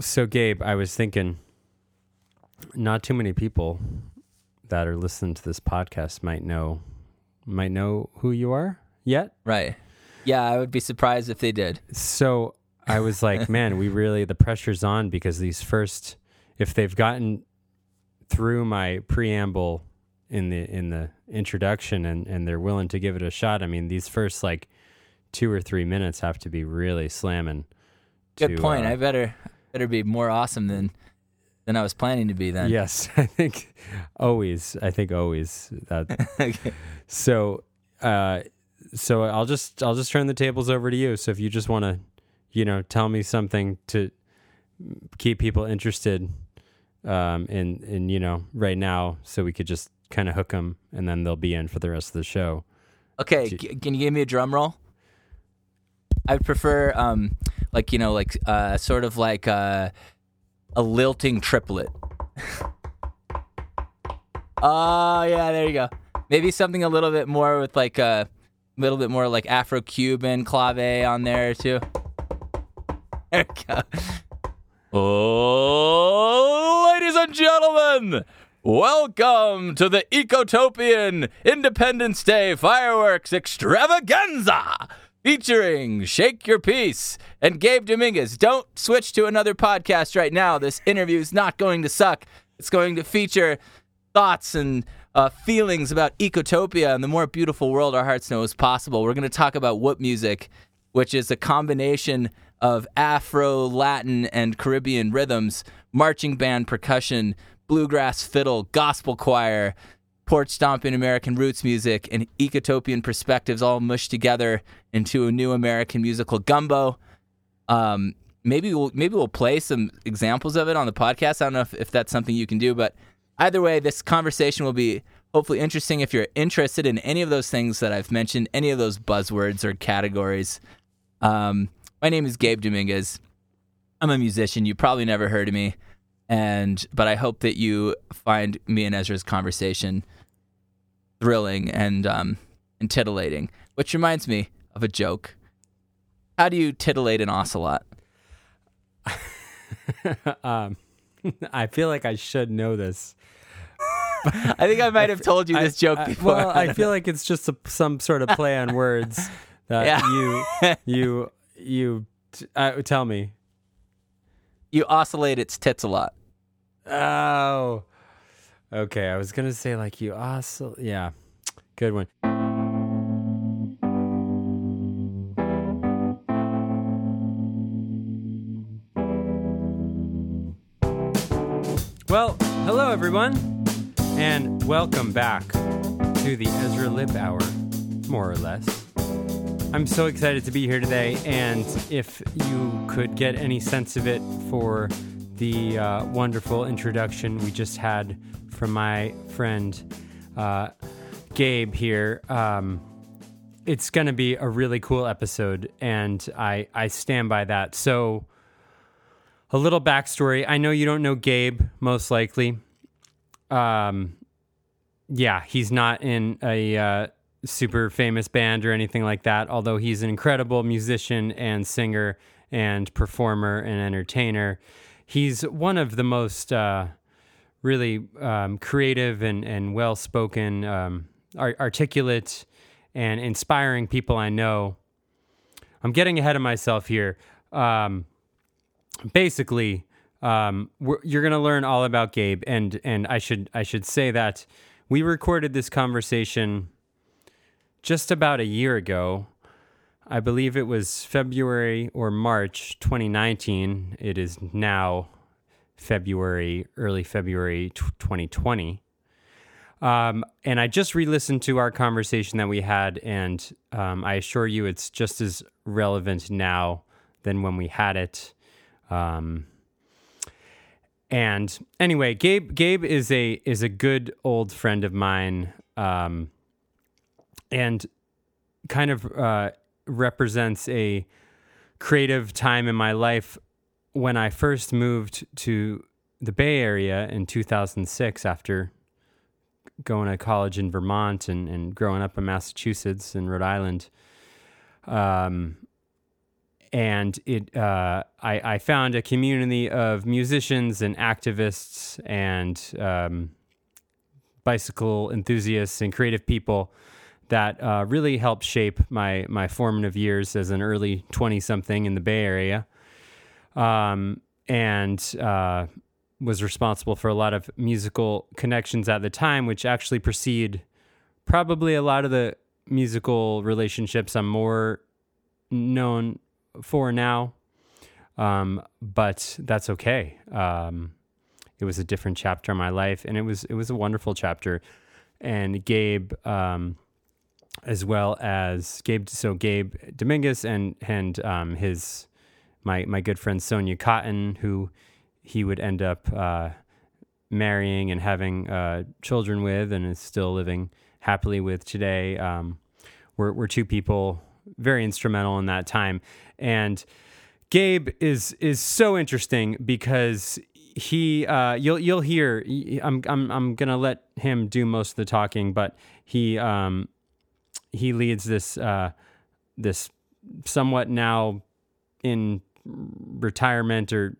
So, Gabe, I was thinking not too many people that are listening to this podcast might know might know who you are yet. Right. Yeah, I would be surprised if they did. So I was like, man, we really the pressure's on because these first if they've gotten through my preamble in the in the introduction and and they're willing to give it a shot, I mean, these first like 2 or 3 minutes have to be really slamming. Good to, point. uh, I better better be more awesome than than I was planning to be then. Yes, I think always. I think always. That, okay. so, uh, so I'll just I'll just turn the tables over to you. So if you just want to, you know, tell me something to keep people interested, um, in in you know right now, so we could just kind of hook them, and then they'll be in for the rest of the show. Okay, can you give me a drum roll? I would prefer um like you know like uh sort of like uh, a lilting triplet. Oh yeah, there you go. Maybe something a little bit more with like a little bit more like Afro-Cuban clave on there too. There we go. Oh, ladies and gentlemen, welcome to the Ecotopian Independence Day fireworks extravaganza featuring Shake Your Peace and Gabe Dominguez. Don't switch to another podcast right now. This interview is not going to suck. It's going to feature thoughts and uh, feelings about Ecotopia and the more beautiful world our hearts know is possible. We're going to talk about Whoop music, which is a combination of Afro, Latin, and Caribbean rhythms, marching band percussion, bluegrass fiddle, gospel choir, porch stomping American roots music, and Ecotopian perspectives all mushed together into a new American musical gumbo. Um, maybe we'll maybe we'll play some examples of it on the podcast. I don't know if, if that's something you can do, but either way, this conversation will be hopefully interesting. If you're interested in any of those things that I've mentioned, any of those buzzwords or categories, um, my name is Gabe Dominguez. I'm a musician. You probably never heard of me, and but I hope that you find me and Ezra's conversation thrilling and um, and titillating. Which reminds me of a joke. How do you titillate an ocelot? um, I feel like I should know this. I think I might have told you this joke I- before. well, I feel like it's just a, some sort of play on words that Yeah. you you you t- uh, tell me. You oscillate its tits a lot. Oh, okay. I was gonna say like you also. Yeah, good one. Well, hello everyone, and welcome back to the Ezra Lip Hour, more or less. I'm so excited to be here today, and if you could get any sense of it for the uh, wonderful introduction we just had from my friend uh, Gabe here, um, it's going to be a really cool episode, and I, I stand by that. So, a little backstory I know you don't know Gabe, most likely. Um, yeah, he's not in a uh, super famous band or anything like that, although he's an incredible musician and singer and performer and entertainer. He's one of the most uh, really um, creative and, and well spoken, um, ar- articulate, and inspiring people I know. I'm getting ahead of myself here. Um, basically, um, you're going to learn all about Gabe, and and I should I should say that we recorded this conversation just about a year ago. I believe it was February or March 2019. It is now February, early February 2020. Um, and I just re listened to our conversation that we had, and um, I assure you it's just as relevant now than when we had it. Um, and anyway, Gabe Gabe is a is a good old friend of mine, um, and kind of uh, represents a creative time in my life when I first moved to the Bay Area in 2006 after going to college in Vermont and, and growing up in Massachusetts and Rhode Island. Um, and it uh, I, I found a community of musicians and activists and um, bicycle enthusiasts and creative people that uh, really helped shape my my formative years as an early 20 something in the Bay Area. Um, and uh, was responsible for a lot of musical connections at the time, which actually precede probably a lot of the musical relationships I'm more known for now. Um, but that's okay. Um, it was a different chapter in my life, and it was it was a wonderful chapter. And Gabe, um, as well as Gabe, so Gabe Dominguez and and um, his my my good friend Sonia Cotton, who he would end up uh, marrying and having uh, children with, and is still living happily with today. Um, were were two people very instrumental in that time, and Gabe is is so interesting because he uh, you'll you'll hear I'm I'm I'm gonna let him do most of the talking, but he um, he leads this uh, this somewhat now in retirement or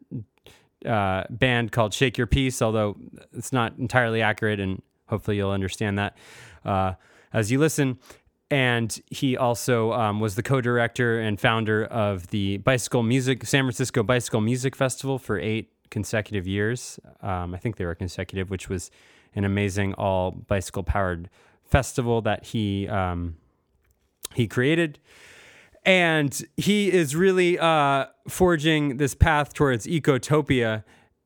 uh, band called Shake Your Peace, although it's not entirely accurate, and hopefully you'll understand that uh, as you listen. And he also um, was the co-director and founder of the Bicycle Music San Francisco Bicycle Music Festival for eight consecutive years. Um, I think they were consecutive, which was an amazing all bicycle powered festival that he um, he created and he is really uh, forging this path towards ecotopia.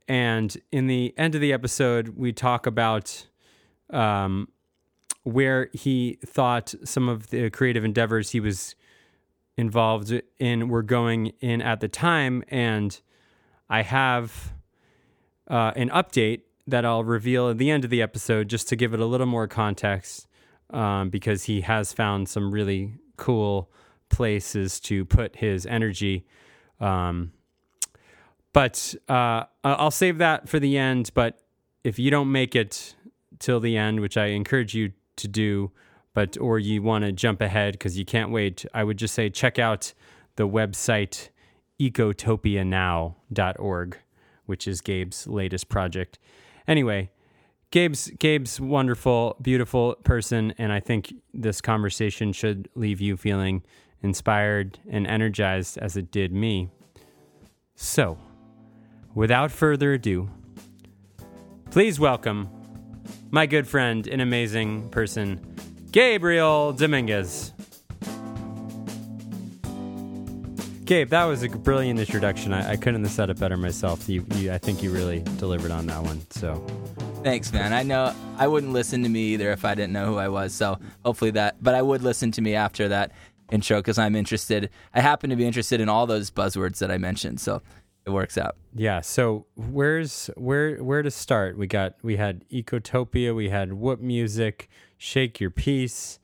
And in the end of the episode, we talk about um, where he thought some of the creative endeavors he was involved in were going in at the time. And I have uh, an update that I'll reveal at the end of the episode just to give it a little more context um, because he has found some really cool places to put his energy. Um, but uh, I'll save that for the end. But if you don't make it till the end, which I encourage you to do, but or you want to jump ahead because you can't wait, I would just say check out the website ecotopianow.org, which is Gabe's latest project. Anyway, Gabe's Gabe's wonderful, beautiful person, and I think this conversation should leave you feeling inspired, and energized as it did me. So, without further ado, please welcome my good friend and amazing person, Gabriel Dominguez. Gabe, that was a brilliant introduction. I, I couldn't have said it better myself. You, you, I think you really delivered on that one. So, thanks, man. I know I wouldn't listen to me either if I didn't know who I was. So, hopefully that, but I would listen to me after that intro because I'm interested. I happen to be interested in all those buzzwords that I mentioned, so it works out. Yeah. So where's where where to start? We got we had Ecotopia, we had Whoop Music, Shake Your Peace.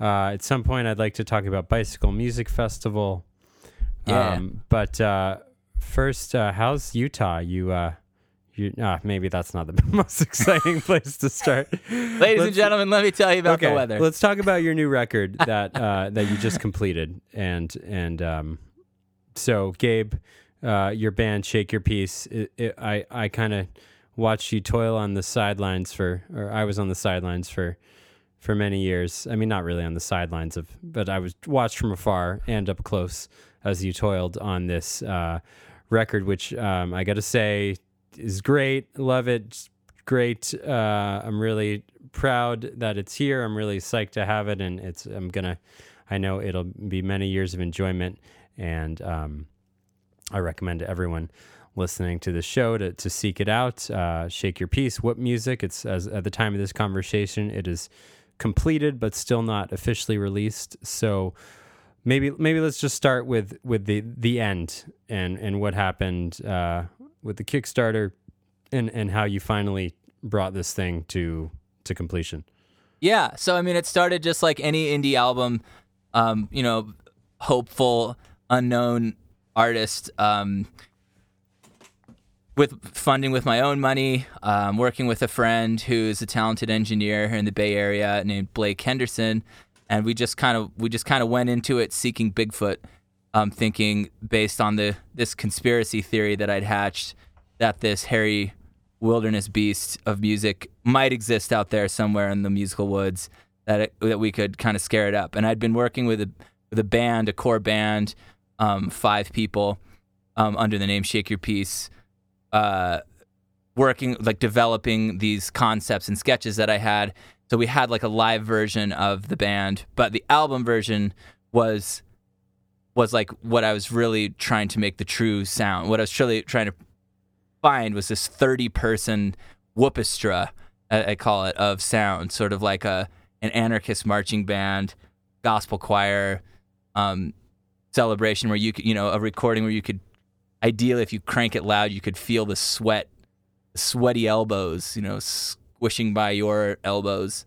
Uh, at some point, I'd like to talk about Bicycle Music Festival. Yeah. Um, but uh, first, uh, how's Utah? You uh, you, uh, maybe that's not the most exciting place to start. Ladies let's, and gentlemen, let me tell you about okay, the weather. Let's talk about your new record that uh, that you just completed, and and um, so Gabe, uh, your band Shake Your Peace. It, it, I I kind of watched you toil on the sidelines for, or I was on the sidelines for for many years. I mean, not really on the sidelines of, but I was watched from afar and up close as you toiled on this uh, record, which um, I got to say is great. Love it. Great. Uh, I'm really proud that it's here. I'm really psyched to have it, and it's. I'm gonna. I know it'll be many years of enjoyment, and um, I recommend to everyone listening to the show to, to seek it out. Uh, Shake your peace. What music? It's as at the time of this conversation, it is completed but still not officially released. So maybe maybe let's just start with with the the end and and what happened uh, with the Kickstarter and and how you finally brought this thing to to completion. Yeah, so I mean, it started just like any indie album, um, you know, hopeful, unknown artist. Um, with funding with my own money, um, working with a friend who's a talented engineer here in the Bay Area named Blake Henderson, and we just kind of we just kind of went into it seeking Bigfoot um, thinking based on the this conspiracy theory that I'd hatched that this hairy wilderness beast of music might exist out there somewhere in the musical woods that it, that we could kind of scare it up. And I'd been working with a with a band, a core band, um, five people um, under the name Shake Your Peace, uh, working like developing these concepts and sketches that I had. So we had like a live version of the band, but the album version was was like what I was really trying to make the true sound. What I was truly trying to find was this 30 person whoopestra, I, I call it, of sound, sort of like a an anarchist marching band, gospel choir, um, celebration where you could, you know, a recording where you could, ideally, if you crank it loud, you could feel the sweat, sweaty elbows, you know, squishing by your elbows.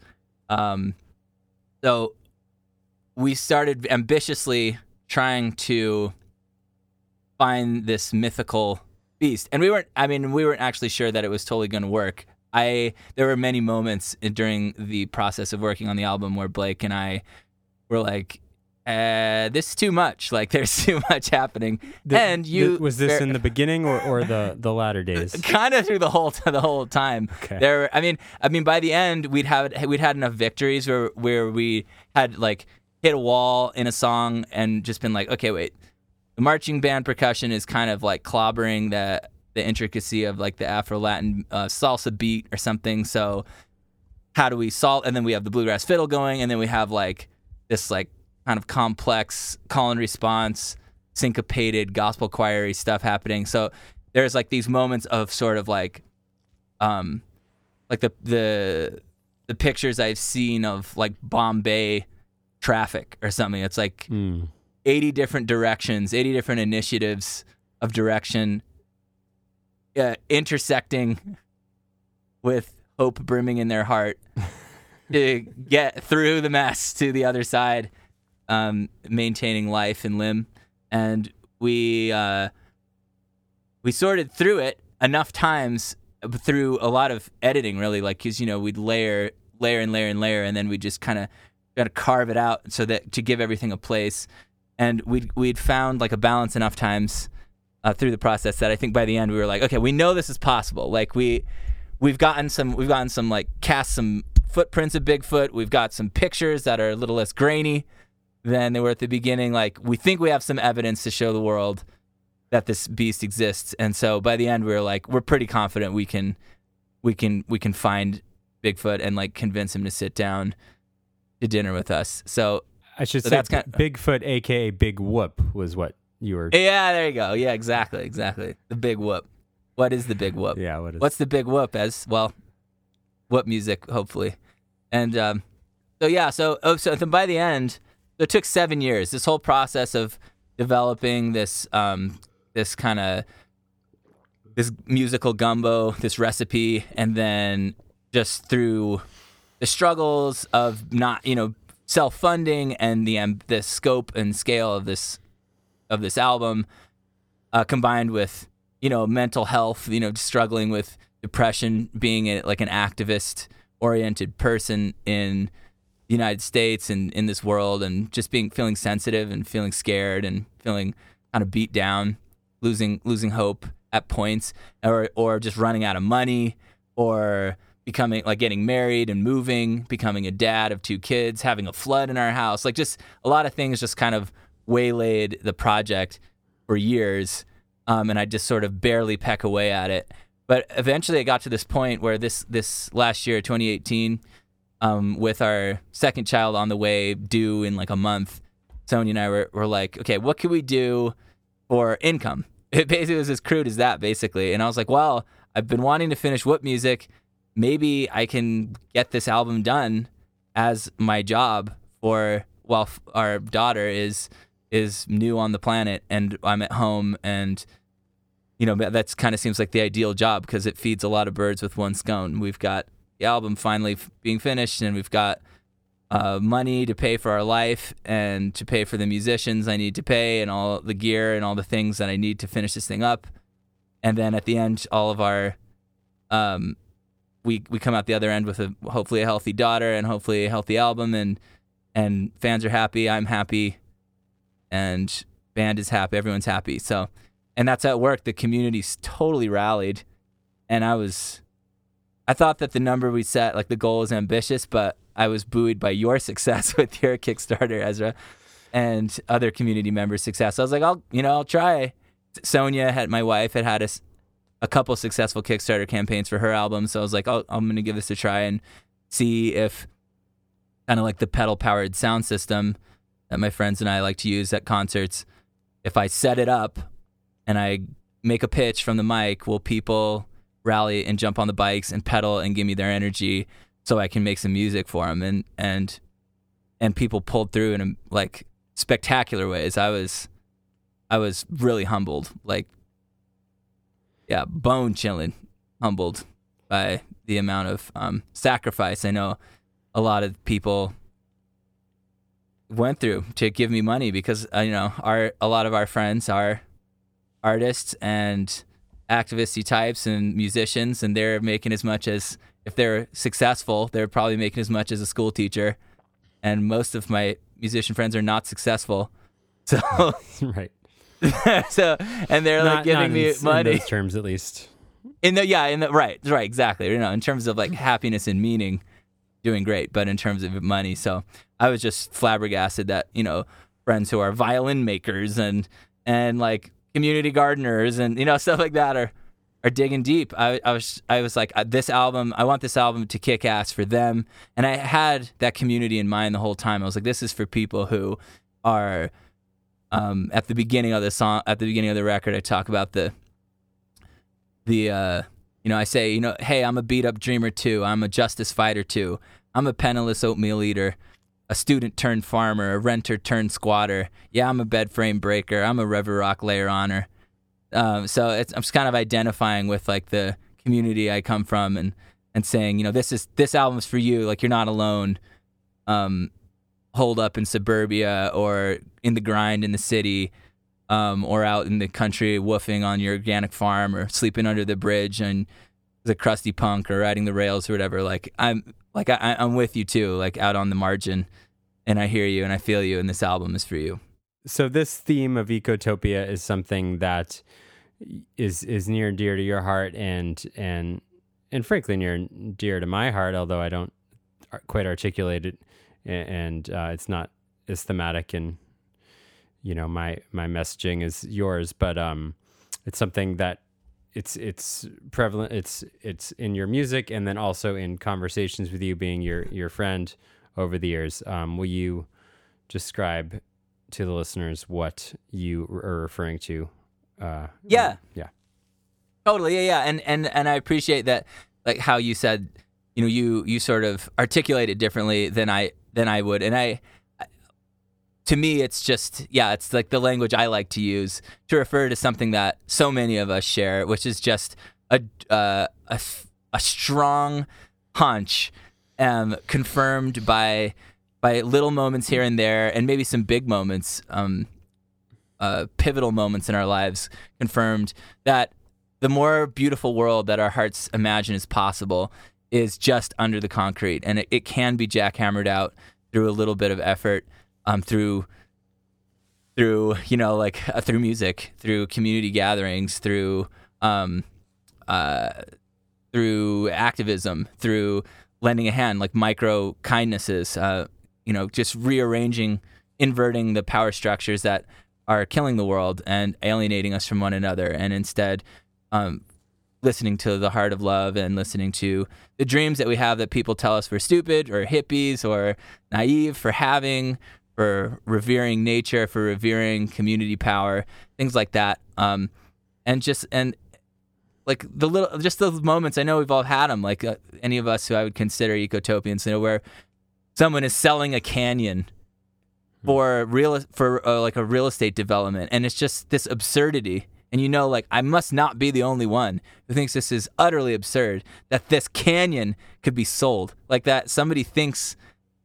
Um, so we started ambitiously trying to find this mythical beast, and we weren't. I mean, we weren't actually sure that it was totally going to work. I there were many moments during the process of working on the album where Blake and I were like, uh, "This is too much. Like, there's too much happening." The- and you the- was this in the beginning or, or the the latter days? kind of through the whole the whole time. Okay. There, I mean, I mean, by the end, we'd have we'd had enough victories where where we had like hit a wall in a song and just been like, okay, wait, the marching band percussion is kind of like clobbering the the intricacy of like the Afro Latin uh, salsa beat or something. So how do we solve? And then we have the bluegrass fiddle going, and then we have like this like kind of complex call and response, syncopated gospel choiry stuff happening. So there's like these moments of sort of like, um, like the the the pictures I've seen of like Bombay traffic or something. It's like Hmm. 80 different directions, 80 different initiatives of direction, uh, intersecting with hope brimming in their heart to get through the mess to the other side, um, maintaining life and limb. And we uh, we sorted through it enough times through a lot of editing, really, like because you know we'd layer, layer and layer and layer, and then we just kind of got to carve it out so that to give everything a place. And we'd we'd found like a balance enough times uh, through the process that I think by the end we were like, okay, we know this is possible. Like we we've gotten some we've gotten some like cast some footprints of Bigfoot. We've got some pictures that are a little less grainy than they were at the beginning. Like we think we have some evidence to show the world that this beast exists. And so by the end we were like, we're pretty confident we can we can we can find Bigfoot and like convince him to sit down to dinner with us. So I should So say that's kind- Bigfoot, aka Big Whoop, was what you were. yeah, there you go. Yeah, exactly, exactly. The big whoop. What is the big whoop? yeah, what is? What's the big whoop? As well, whoop music, hopefully. And um, so yeah, so oh, so then by the end, it took seven years. This whole process of developing this um, this kind of this musical gumbo, this recipe, and then just through the struggles of not you know self funding and the um, the scope and scale of this of this album, uh, combined with you know mental health, you know struggling with depression, being a, like an activist oriented person in the United States and in this world, and just being feeling sensitive and feeling scared and feeling kind of beat down, losing losing hope at points, or or just running out of money, or becoming like getting married and moving, becoming a dad of two kids, having a flood in our house, like just a lot of things just kind of waylaid the project for years, um, and I just sort of barely peck away at it. But eventually, I got to this point where this this last year, 2018, um, with our second child on the way, due in like a month, Sonia and I were, were like, okay, what can we do for income? It basically was as crude as that, basically. And I was like, well, I've been wanting to finish Whoop Music. Maybe I can get this album done as my job for while our daughter is is new on the planet and I'm at home and you know that's kind of seems like the ideal job because it feeds a lot of birds with one scone. We've got the album finally f- being finished and we've got uh, money to pay for our life and to pay for the musicians I need to pay and all the gear and all the things that I need to finish this thing up. And then at the end, all of our, um, we we come out the other end with a hopefully a healthy daughter and hopefully a healthy album and and fans are happy. I'm happy, and band is happy, everyone's happy. So, and that's at work. The community's totally rallied, and I was, I thought that the number we set, like the goal, was ambitious, but I was buoyed by your success with your Kickstarter, Ezra, and other community members' success. I was like, I'll, you know, I'll try. Sonia had my wife had had a, a couple successful Kickstarter campaigns for her album, so I was like, oh, I'm gonna give this a try and see if kind of like the pedal powered sound system that my friends and I like to use at concerts. If I set it up and I make a pitch from the mic, will people rally and jump on the bikes and pedal and give me their energy so I can make some music for them? And and and people pulled through in like spectacular ways. I was I was really humbled, like yeah, bone chilling, humbled by the amount of um, sacrifice I know a lot of people went through to give me money because uh, you know our a lot of our friends are artists and activisty types and musicians and they're making as much as if they're successful they're probably making as much as a school teacher. And most of my musician friends are not successful. So right. so and they're Not- like giving me money in those terms at least. in the yeah in the right right exactly. You know in terms of like happiness and meaning doing great but in terms of money. So i was just flabbergasted that you know friends who are violin makers and and like community gardeners and you know stuff like that are are digging deep. I, I was i was like uh, this album i want this album to kick ass for them. And i had that community in mind the whole time. I was like this is for people who are um, at the beginning of the song at the beginning of the record i talk about the the uh you know i say you know hey i'm a beat up dreamer too. I'm a justice fighter too. I'm a penniless oatmeal eater a student turned farmer a renter turned squatter. Yeah i'm a bed frame breaker. I'm a river rock layer honor. Um, so it's, i'm just kind of identifying with like the community i come from and and saying you know this is this album's for you. Like you're not alone um hold up in suburbia or in the grind in the city um, or out in the country woofing on your organic farm or sleeping under the bridge and the crusty punk or riding the rails or whatever like i'm like I, i'm with you too like out on the margin. And i hear you and i feel you and this album is for you. So this theme of ecotopia is something that is is near and dear to your heart and and and frankly near and dear to my heart although I don't quite articulate it. A- and uh, it's not as thematic and you know my my messaging is yours but um it's something that it's it's prevalent it's it's in your music and then also in conversations with you being your your friend over the years. Um will you describe to the listeners what you are referring to uh Yeah. yeah. Totally, yeah, yeah, and and and I appreciate that, like how you said, you know, you you sort of articulate it differently than I than I would, and I, I- to me, it's just yeah, it's like the language I like to use to refer to something that so many of us share, which is just a uh, a a strong hunch, um, confirmed by by little moments here and there, and maybe some big moments, um, uh, pivotal moments in our lives, confirmed that the more beautiful world that our hearts imagine is possible is just under the concrete. And it, it can be jackhammered out through a little bit of effort um, through through you know like uh, through music through community gatherings through um, uh, through activism through lending a hand like micro kindnesses uh, you know just rearranging inverting the power structures that are killing the world and alienating us from one another and instead um, listening to the heart of love and listening to the dreams that we have that people tell us we're stupid or hippies or naive for having, for revering nature, for revering community power, things like that. Um, and just and like the little, just those moments. I know we've all had them. Like uh, any of us who I would consider ecotopians, you know, where someone is selling a canyon for real for uh, like a real estate development, and it's just this absurdity and you know like i must not be the only one who thinks this is utterly absurd that this canyon could be sold like that somebody thinks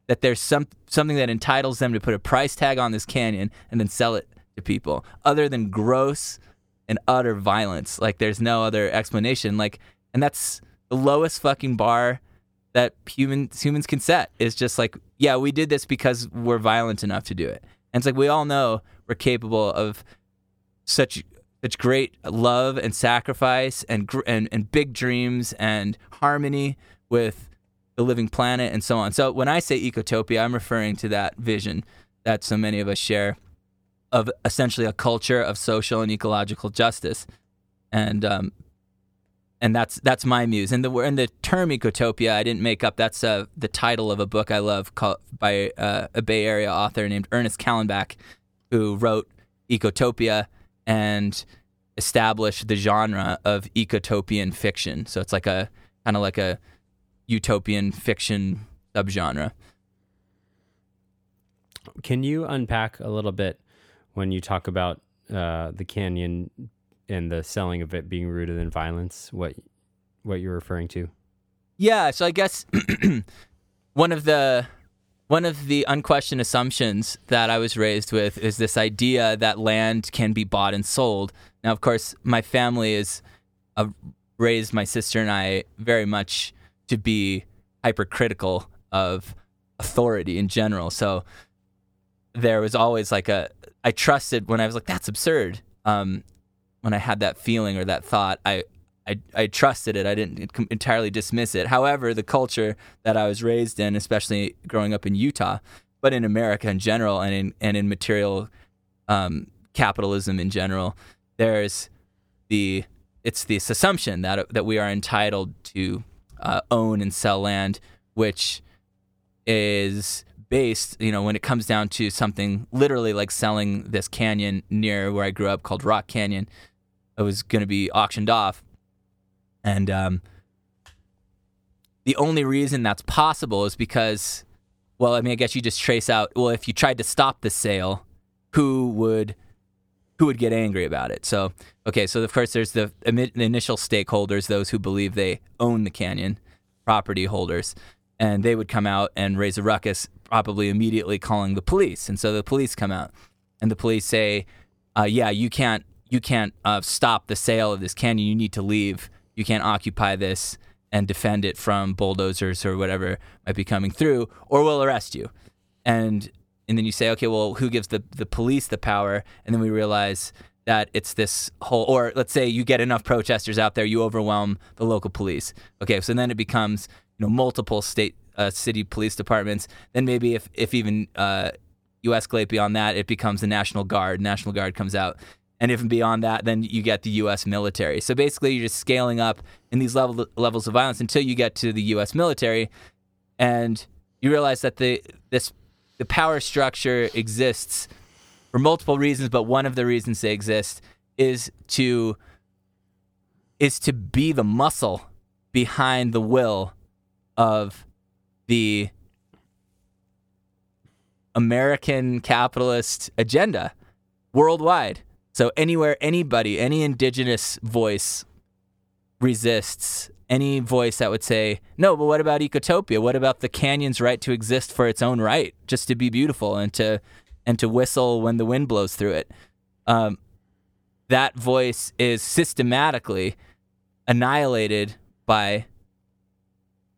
that there's some something that entitles them to put a price tag on this canyon and then sell it to people other than gross and utter violence. Like there's no other explanation. Like and that's the lowest fucking bar that humans humans can set. Is just like yeah we did this because we're violent enough to do it. And it's like we all know we're capable of such such great love and sacrifice and and and big dreams and harmony with the living planet and so on. So when I say ecotopia, I'm referring to that vision that so many of us share of essentially a culture of social and ecological justice, and um, and that's that's my muse. And the and the term ecotopia I didn't make up. That's uh, the title of a book I love called by uh, a Bay Area author named Ernest Callenbach, who wrote Ecotopia and established the genre of ecotopian fiction. So it's like a kind of like a utopian fiction subgenre. Can you unpack a little bit when you talk about uh, the canyon and the selling of it being rooted in violence? What what you're referring to? Yeah, so I guess one of the one of the unquestioned assumptions that I was raised with is this idea that land can be bought and sold. Now, of course, my family is uh, raised my sister and I very much to be hypercritical of authority in general. So there was always like a I trusted when I was like that's absurd. Um, when I had that feeling or that thought, I I, I trusted it. I didn't entirely dismiss it. However, the culture that I was raised in, especially growing up in Utah, but in America in general, and in and in material um, capitalism in general, there's the it's this assumption that that we are entitled to uh, own and sell land, which is based, you know, when it comes down to something literally like selling this canyon near where I grew up called Rock Canyon, it was going to be auctioned off. And um, the only reason that's possible is because, well, I mean, I guess you just trace out, well, if you tried to stop the sale, who would who would get angry about it. So, okay, so of course there's the, initial stakeholders, those who believe they own the canyon, property holders, and they would come out and raise a ruckus, probably immediately calling the police. And so the police come out, and the police say, uh, "Yeah, you can't, you can't uh, stop the sale of this canyon. You need to leave. You can't occupy this." And defend it from bulldozers or whatever might be coming through, or we'll arrest you. And and then you say, okay, well, who gives the, the police the power? And then we realize that it's this whole, or let's say you get enough protesters out there, you overwhelm the local police. Okay, so then it becomes, you know, multiple state, uh, city police departments. Then maybe if, if even uh, you escalate beyond that, it becomes the National Guard. National Guard comes out. And even beyond that, then you get the U.S. military. So basically, you're just scaling up in these level, levels of violence until you get to the U.S. military, and you realize that the this the power structure exists for multiple reasons, but one of the reasons they exist is to is to be the muscle behind the will of the American capitalist agenda worldwide. So anywhere anybody, any indigenous voice resists any voice that would say, no, but what about ecotopia? What about the canyon's right to exist for its own right, just to be beautiful and to and to whistle when the wind blows through it? Um, that voice is systematically annihilated by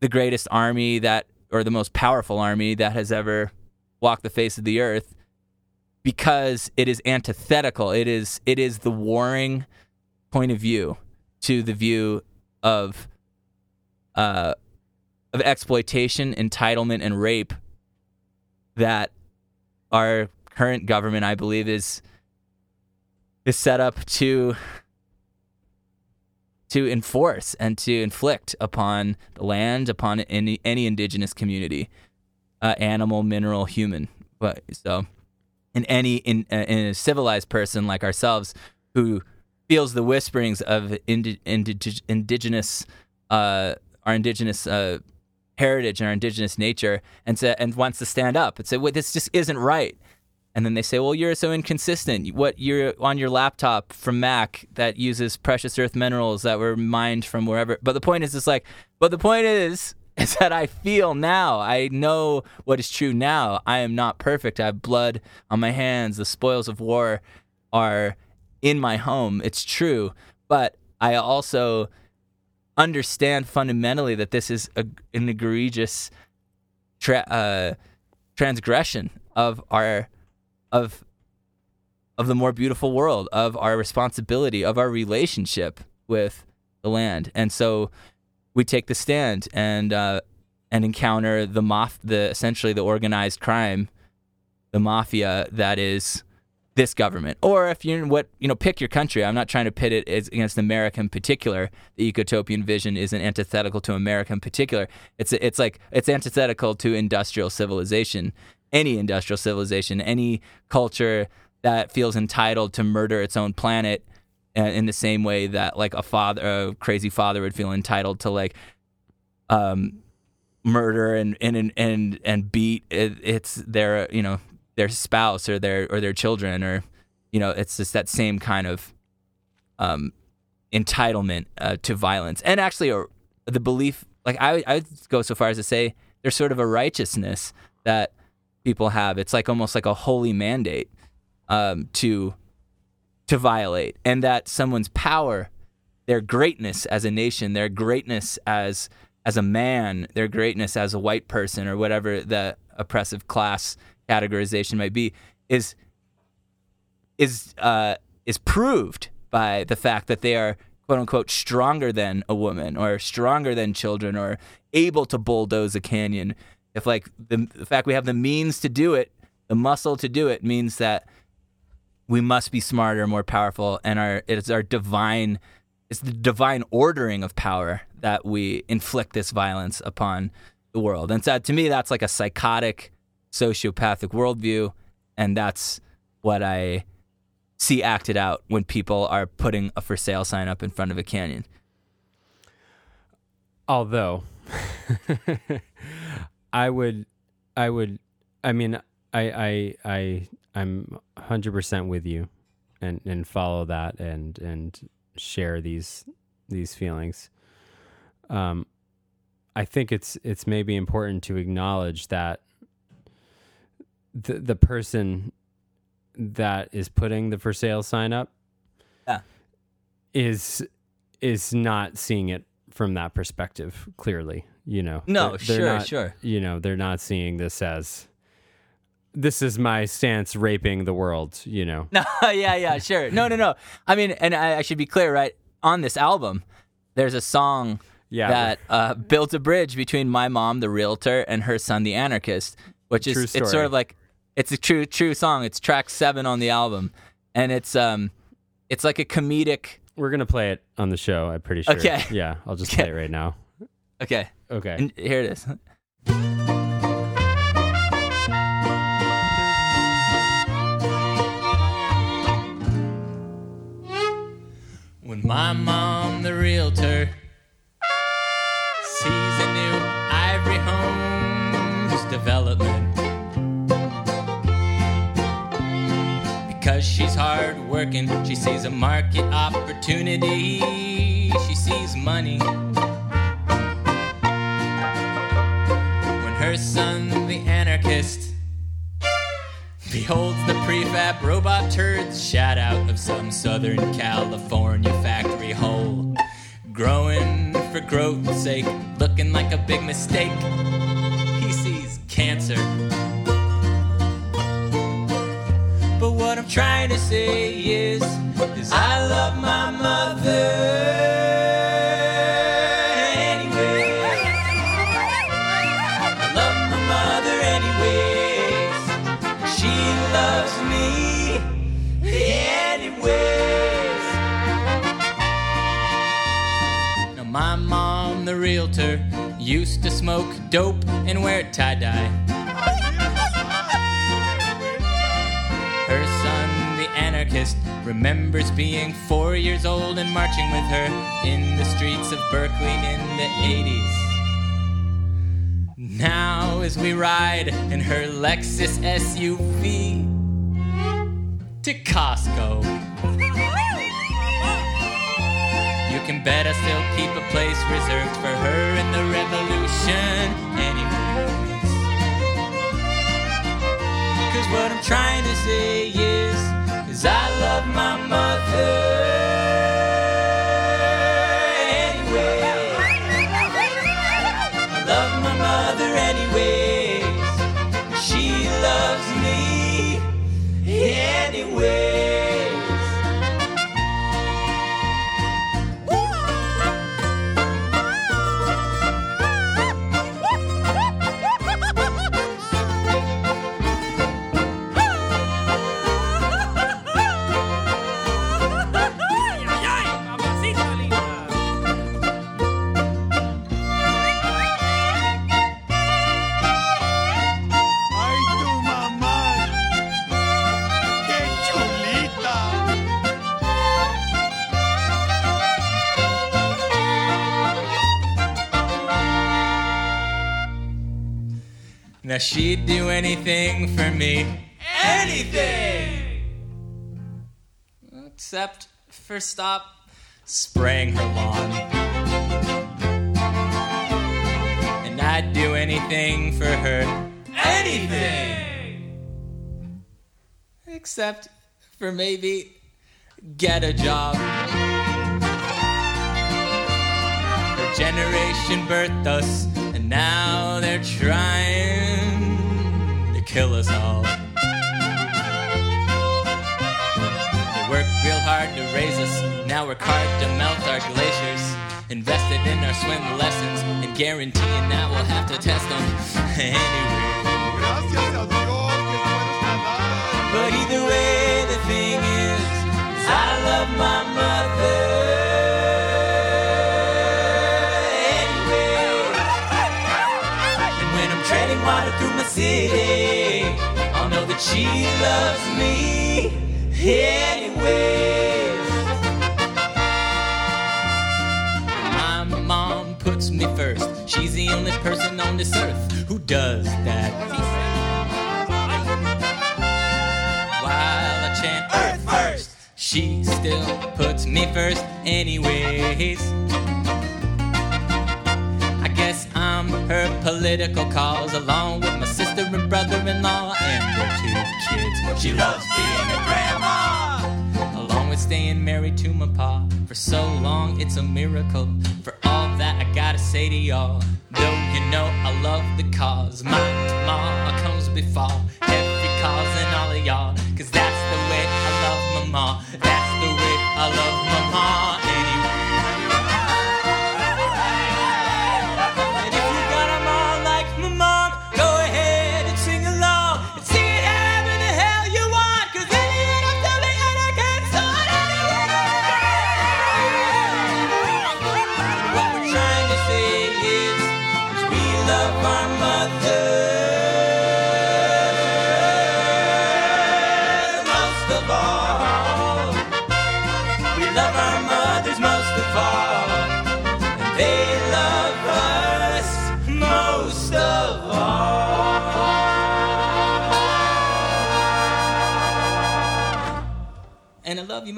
the greatest army that, or the most powerful army that has ever walked the face of the earth, because it is antithetical. It is it is the warring point of view to the view of uh, of exploitation, entitlement, and rape that our current government, I believe, is is set up to to enforce and to inflict upon the land, upon any any indigenous community, uh, animal, mineral, human. But so, in any in, uh, in a civilized person like ourselves who feels the whisperings of indi- indi- indigenous uh, our indigenous uh, heritage and our indigenous nature and to, and wants to stand up and say, "Wait, this just isn't right." And then they say, "Well, you're so inconsistent. What you're on your laptop from Mac that uses precious earth minerals that were mined from wherever." But the point is, it's like, but the point is, is that I feel now. I know what is true now. I am not perfect. I have blood on my hands. The spoils of war are in my home. It's true, but I also understand fundamentally that this is a, an egregious tra- uh, transgression of our of of the more beautiful world, of our responsibility, of our relationship with the land. And so we take the stand and uh, and encounter the mof- the essentially the organized crime, the mafia that is this government. Or if you're in what you know, pick your country. I'm not trying to pit it as against America in particular. The ecotopian vision isn't antithetical to America in particular. It's it's like it's antithetical to industrial civilization. Any industrial civilization, any culture that feels entitled to murder its own planet uh, in the same way that like a father a crazy father would feel entitled to like um murder and and and and beat it, it's their you know their spouse or their or their children or you know it's just that same kind of um entitlement uh, to violence. And actually or the belief like I I would go so far as to say there's sort of a righteousness that people have. It's like almost like a holy mandate um, to to violate, and that someone's power, their greatness as a nation, their greatness as as a man, their greatness as a white person, or whatever the oppressive class categorization might be, is is uh, is proved by the fact that they are quote unquote stronger than a woman or stronger than children or able to bulldoze a canyon. If like the, the fact we have the means to do it, the muscle to do it means that we must be smarter, more powerful, and our it's our divine it's the divine ordering of power that we inflict this violence upon the world. And so to me, that's like a psychotic, sociopathic worldview, and that's what I see acted out when people are putting a for sale sign up in front of a canyon. Although I would I would I mean I I I I'm 100% with you and and follow that and and share these these feelings. Um I think it's it's maybe important to acknowledge that the the person that is putting the for sale sign up yeah. is is not seeing it from that perspective clearly you know no they're, sure they're not, sure you know they're not seeing this as this is my stance raping the world, you know. No, yeah, yeah, sure. No, no, no. I mean, and I, I should be clear, right? On this album, there's a song yeah, that uh, built a bridge between my mom, the realtor, and her son, the anarchist, which is it's sort of like it's a true true song. It's track seven on the album, and it's um, it's like a comedic. We're gonna play it on the show. I'm pretty sure. Okay. Yeah, I'll just okay. play it right now. Okay. Okay. And here it is. When my mom, the realtor, sees a new Ivory Homes development. Because she's hard working, she sees a market opportunity, she sees money. When her son, the anarchist, beholds the prefab robot turds shot out of some Southern California factory hole. Growing for growth's sake, looking like a big mistake. He sees cancer. What I'm trying to say is, is I love my mother. Anyways She loves me anyways Now my mom, the realtor used to smoke dope and wear tie dye. Anarchist, remembers being four years old and marching with her in the streets of Berkeley in the 80s. Now, as we ride in her Lexus SUV to Costco. You can bet I still keep a place reserved for her in the revolution, anyways. Cause what I'm trying to say is, is I love my mother. Now she'd do anything for me. Anything! Except for stop spraying her lawn. And I'd do anything for her. Anything! Except for maybe get a job. Her generation birthed us, and now they're trying kill us all. They worked real hard to raise us, now we're carved to melt our glaciers. Invested in our swim lessons, and guaranteeing that we'll have to test them anyway. But either way, the thing is I love my mother. She loves me. Anyways. My mom puts me first. She's the only person on this earth who does that. While I chant Earth first, she still puts me first, anyways. I her political cause, along with my sister and brother-in-law and their two kids. She loves being a grandma, along with staying married to my pa for so long. It's a miracle. For all that, I gotta say to y'all, though you know I love the cause, my ma comes before every cause and all of y'all, cause that's the way I love my ma. That's the way I love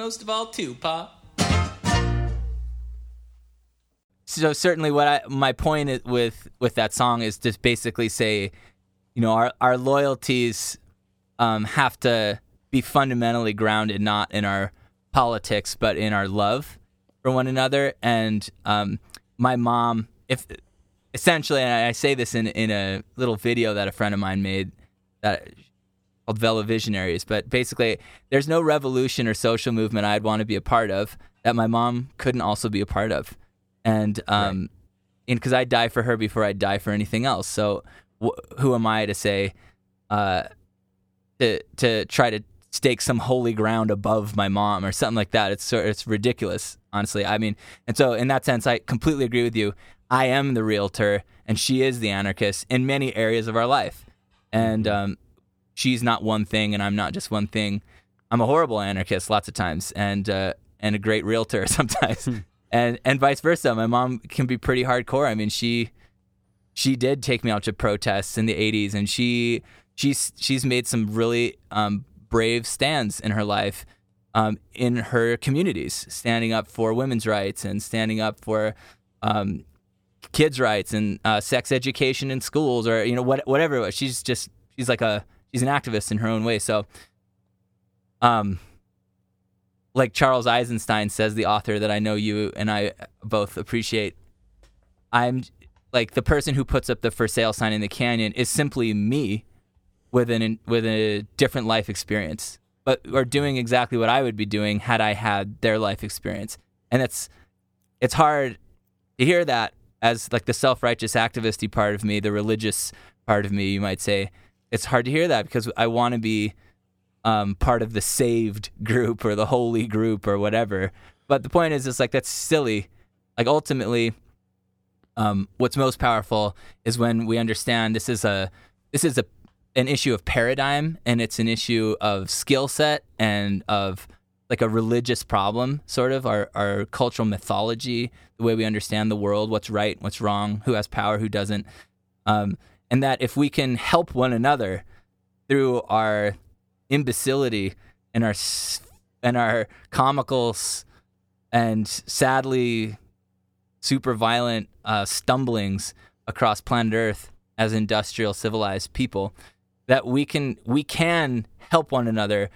most of all too, Pa. so certainly what I my point with with that song is just basically say, you know, our our loyalties um, have to be fundamentally grounded not in our politics but in our love for one another. And um, my mom, if essentially, and I say this in in a little video that a friend of mine made that called Vela Visionaries, but basically, there's no revolution or social movement I'd want to be a part of that my mom couldn't also be a part of, and um, and because I'd die for her before I'd die for anything else. So, wh- who am I to say, uh, to to try to stake some holy ground above my mom or something like that? It's sort it's ridiculous, honestly. I mean, and so in that sense, I completely agree with you. I am the realtor, and she is the anarchist in many areas of our life, and um, she's not one thing and I'm not just one thing. I'm a horrible anarchist lots of times and uh, and a great realtor sometimes. and and vice versa. My mom can be pretty hardcore. I mean, she she did take me out to protests in the 80s and she she's she's made some really um, brave stands in her life um, in her communities, standing up for women's rights and standing up for um, kids' rights and uh, sex education in schools or you know what, whatever it was. She's just she's like a she's an activist in her own way. So, um, like Charles Eisenstein says, the author that I know you and I both appreciate. I'm like the person who puts up the for sale sign in the canyon is simply me with an with a different life experience, but are doing exactly what I would be doing had I had their life experience. And it's it's hard to hear that as like the self-righteous activisty part of me, the religious part of me, you might say. It's hard to hear that because I want to be um, part of the saved group or the holy group or whatever. But the point is, it's like that's silly. Like ultimately, um, what's most powerful is when we understand this is a this is a an issue of paradigm and it's an issue of skill set and of like a religious problem, sort of our our cultural mythology, the way we understand the world, what's right, what's wrong, who has power, who doesn't. Um, and that if we can help one another through our imbecility and our and our comical and sadly super violent uh, stumblings across planet Earth as industrial civilized people, that we can we can help one another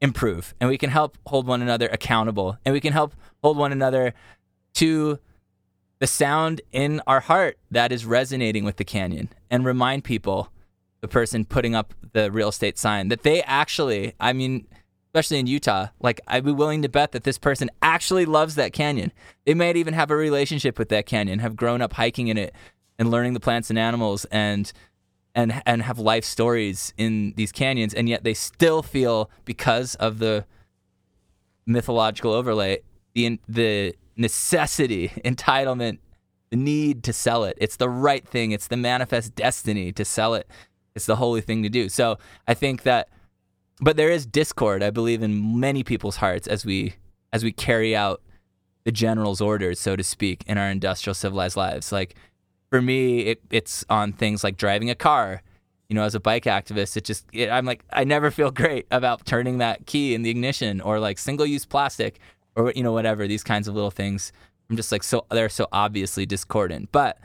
improve and we can help hold one another accountable and we can help hold one another to the sound in our heart that is resonating with the canyon and remind people the person putting up the real estate sign that they actually i mean especially in utah like i'd be willing to bet that this person actually loves that canyon. They might even have a relationship with that canyon have grown up hiking in it and learning the plants and animals and and and have life stories in these canyons and yet they still feel because of the mythological overlay the the necessity entitlement the need to sell it. It's the right thing. It's the manifest destiny to sell it. It's the holy thing to do. So i think that but there is discord i believe in many people's hearts as we as we carry out the general's orders so to speak in our industrial civilized lives. Like for me it, it's on things like driving a car. You know as a bike activist it just it, i'm like i never feel great about turning that key in the ignition or like single use plastic or you know whatever these kinds of little things. I'm just like so they're so obviously discordant. But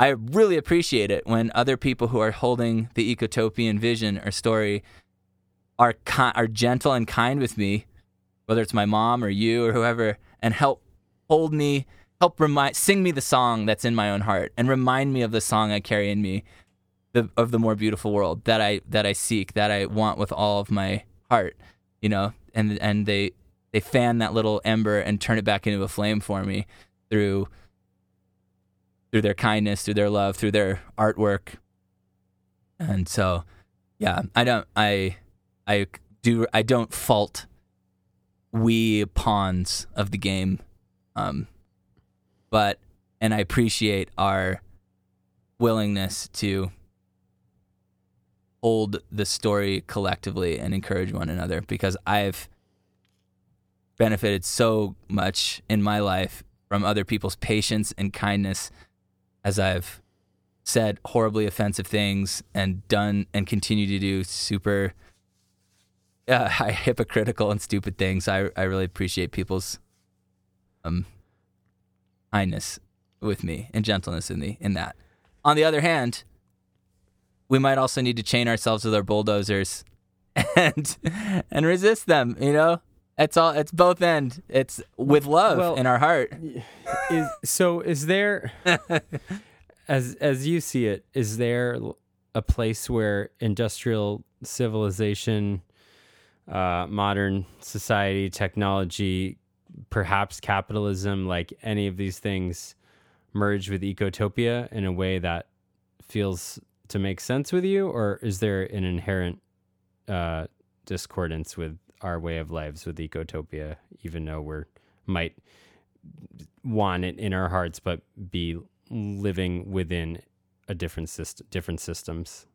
i really appreciate it when other people who are holding the ecotopian vision or story are are gentle and kind with me whether it's my mom or you or whoever and help hold me help remind sing me the song that's in my own heart and remind me of the song I carry in me the, of the more beautiful world that I that I seek that I want with all of my heart you know? And and they they fan that little ember and turn it back into a flame for me through through their kindness through their love through their artwork. And so yeah I don't I I do I don't fault we pawns of the game. Um but and I appreciate our willingness to hold the story collectively and encourage one another because I've benefited so much in my life from other people's patience and kindness as I've said horribly offensive things and done and continue to do super uh, hypocritical and stupid things. I I really appreciate people's um kindness with me and gentleness in the in that. On the other hand, we might also need to chain ourselves with our bulldozers and and resist them, you know? It's all it's both end. It's with love Well- in our heart. is so is there as as you see it is there a place where industrial civilization uh, modern society technology perhaps capitalism like any of these things merge with ecotopia in a way that feels to make sense with you or is there an inherent uh, discordance with our way of lives with ecotopia even though we're might want it in our hearts, but be living within a different system, different systems.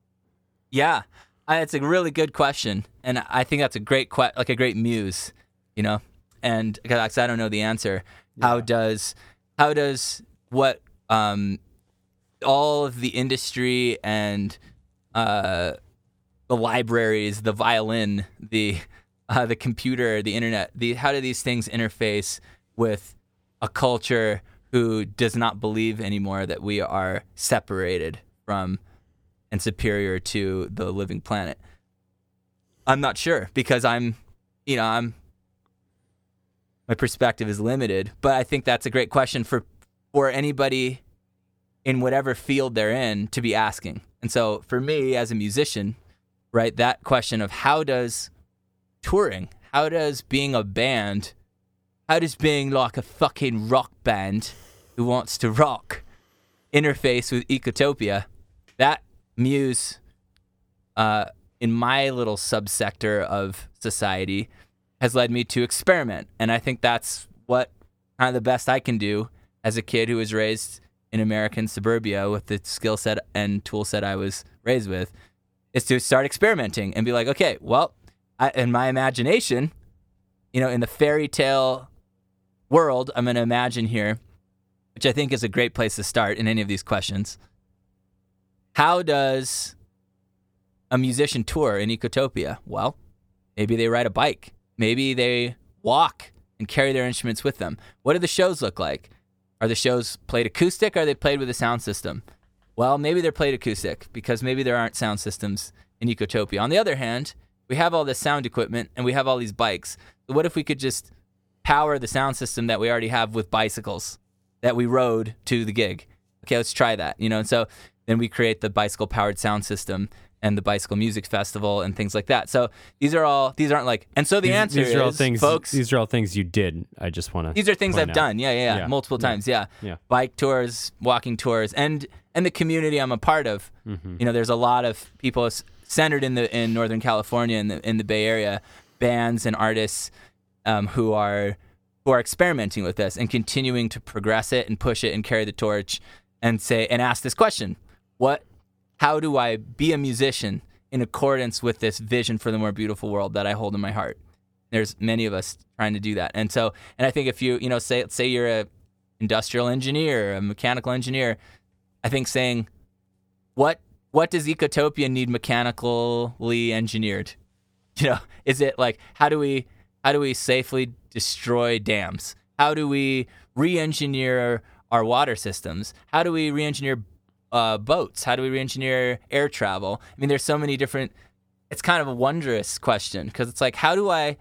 Yeah, I, it's a really good question, and I think that's a great que- like a great muse, you know. And because I don't know the answer, how does how does what um all of the industry and uh the libraries, the violin, the uh, the computer, the internet, the how do these things interface with a culture who does not believe anymore that we are separated from and superior to the living planet? I'm not sure because I'm, you know, I'm my perspective is limited, but I think that's a great question for for anybody in whatever field they're in to be asking. And so for me as a musician, right, that question of how does touring, how does being a band, how does being like a fucking rock band who wants to rock interface with Ecotopia? That muse uh, in my little subsector of society has led me to experiment. And I think that's what kind of the best I can do as a kid who was raised in American suburbia with the skill set and tool set I was raised with is to start experimenting and be like, okay, well, I, in my imagination, you know, in the fairy tale world, I'm going to imagine here, which I think is a great place to start in any of these questions, how does a musician tour in Ecotopia? Well, maybe they ride a bike. Maybe they walk and carry their instruments with them. What do the shows look like? Are the shows played acoustic or are they played with a sound system? Well, maybe they're played acoustic because maybe there aren't sound systems in Ecotopia. On the other hand, we have all this sound equipment and we have all these bikes. What if we could just power the sound system that we already have with bicycles that we rode to the gig? Okay, let's try that. You know, and so then we create the bicycle powered sound system and the bicycle music festival and things like that. So these are all these aren't like and so the these, answer these is are all things, folks These are all things you did. I just want to. these are things I've out. done. Yeah, yeah, yeah, Yeah. multiple Yeah. times. Yeah. Yeah. Bike tours, walking tours, and and the community I'm a part of. Mm-hmm. You know, there's a lot of people centered in the in Northern California in the in the Bay Area, bands and artists um, who are who are experimenting with this and continuing to progress it and push it and carry the torch and say and ask this question: What? How do I be a musician in accordance with this vision for the more beautiful world that I hold in my heart? there's many of us trying to do that and so and i think if you you know say say you're a industrial engineer a mechanical engineer i think saying what what does ecotopia need mechanically engineered? You know is it like how do we how do we safely destroy dams? How do we re-engineer our water systems? How do we re-engineer uh, boats? How do we re-engineer air travel? I mean there's so many different it's kind of a wondrous question because it's like how do i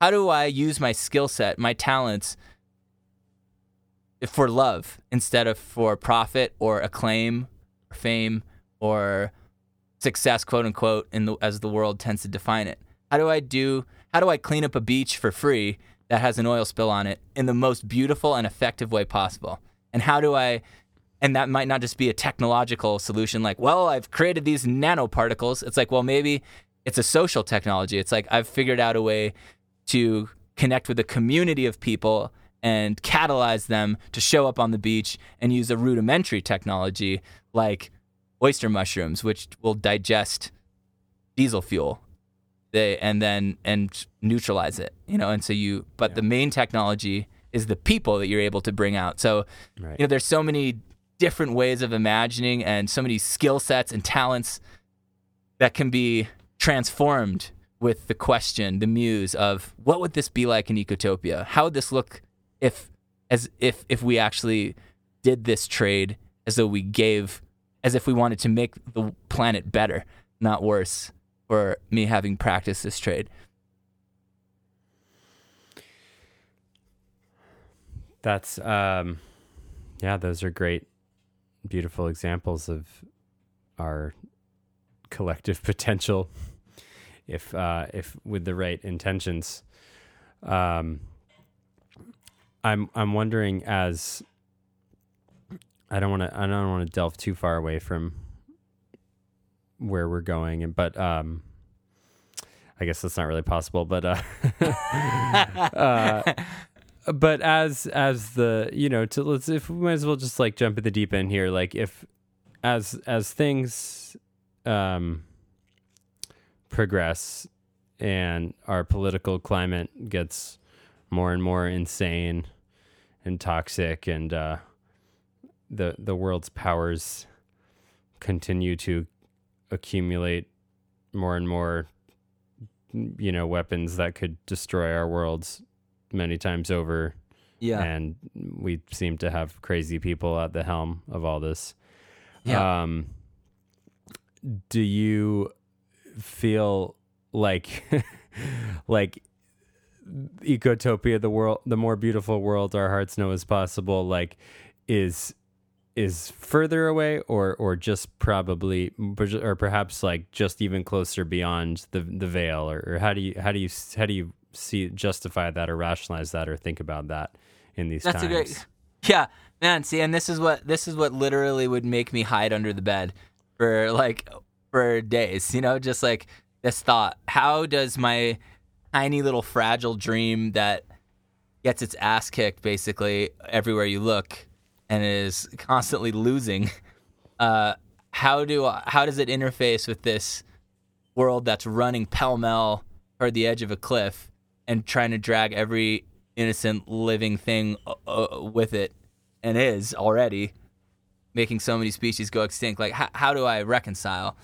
how do I use my skill set, my talents for love instead of for profit or acclaim or fame or success, quote unquote, in the, as the world tends to define it? How do I do? How do I clean up a beach for free that has an oil spill on it in the most beautiful and effective way possible? And how do I? And that might not just be a technological solution, like, well, I've created these nanoparticles. It's like, well, maybe it's a social technology. It's like I've figured out a way to connect with a community of people and catalyze them to show up on the beach and use a rudimentary technology like oyster mushrooms, which will digest diesel fuel. They, and then and neutralize it, you know. And so you, but the main technology is the people that you're able to bring out. So, Right. you know, there's so many different ways of imagining and so many skill sets and talents that can be transformed with the question, the muse of what would this be like in Ecotopia? How would this look if as if if we actually did this trade as though we gave as if we wanted to make the planet better, not worse, for me having practiced this trade. That's um yeah, those are great beautiful examples of our collective potential if uh if with the right intentions. Um I'm I'm wondering as I don't want to I don't want to delve too far away from where we're going and but um I guess that's not really possible but uh uh but as as the you know to let's if we might as well just like jump at the deep end here like if as as things um progress and our political climate gets more and more insane and toxic and uh the the world's powers continue to accumulate more and more you know weapons that could destroy our worlds many times over Yeah. and we seem to have crazy people at the helm of all this. Yeah. Um, do you feel like like ecotopia the world the more beautiful world our hearts know is possible like is is further away or or just probably or perhaps like just even closer beyond the the veil or, or how do you how do you how do you see justify that or rationalize that or think about that in these That's times a great. Yeah, man. See, and this is what this is what literally would make me hide under the bed for like for days. You know, just like this thought: How does my tiny little fragile dream that gets its ass kicked basically everywhere you look and is constantly losing? Uh, how do how does it interface with this world that's running pell mell toward the edge of a cliff and trying to drag every innocent living thing uh, uh, with it and is already making so many species go extinct. Like, how, how do I reconcile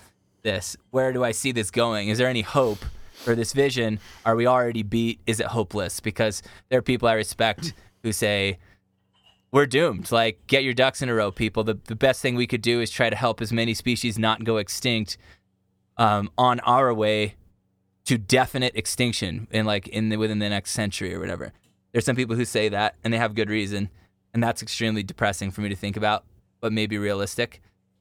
this? Where do I see this going? Is there any hope for this vision? Are we already beat? Is it hopeless? Because there are people I respect who say, we're doomed. Like, get your ducks in a row, people. The, the best thing we could do is try to help as many species not go extinct um, on our way to definite extinction in like in the, within the next century or whatever. There's some people who say that, and they have good reason, and that's extremely depressing for me to think about, but maybe realistic.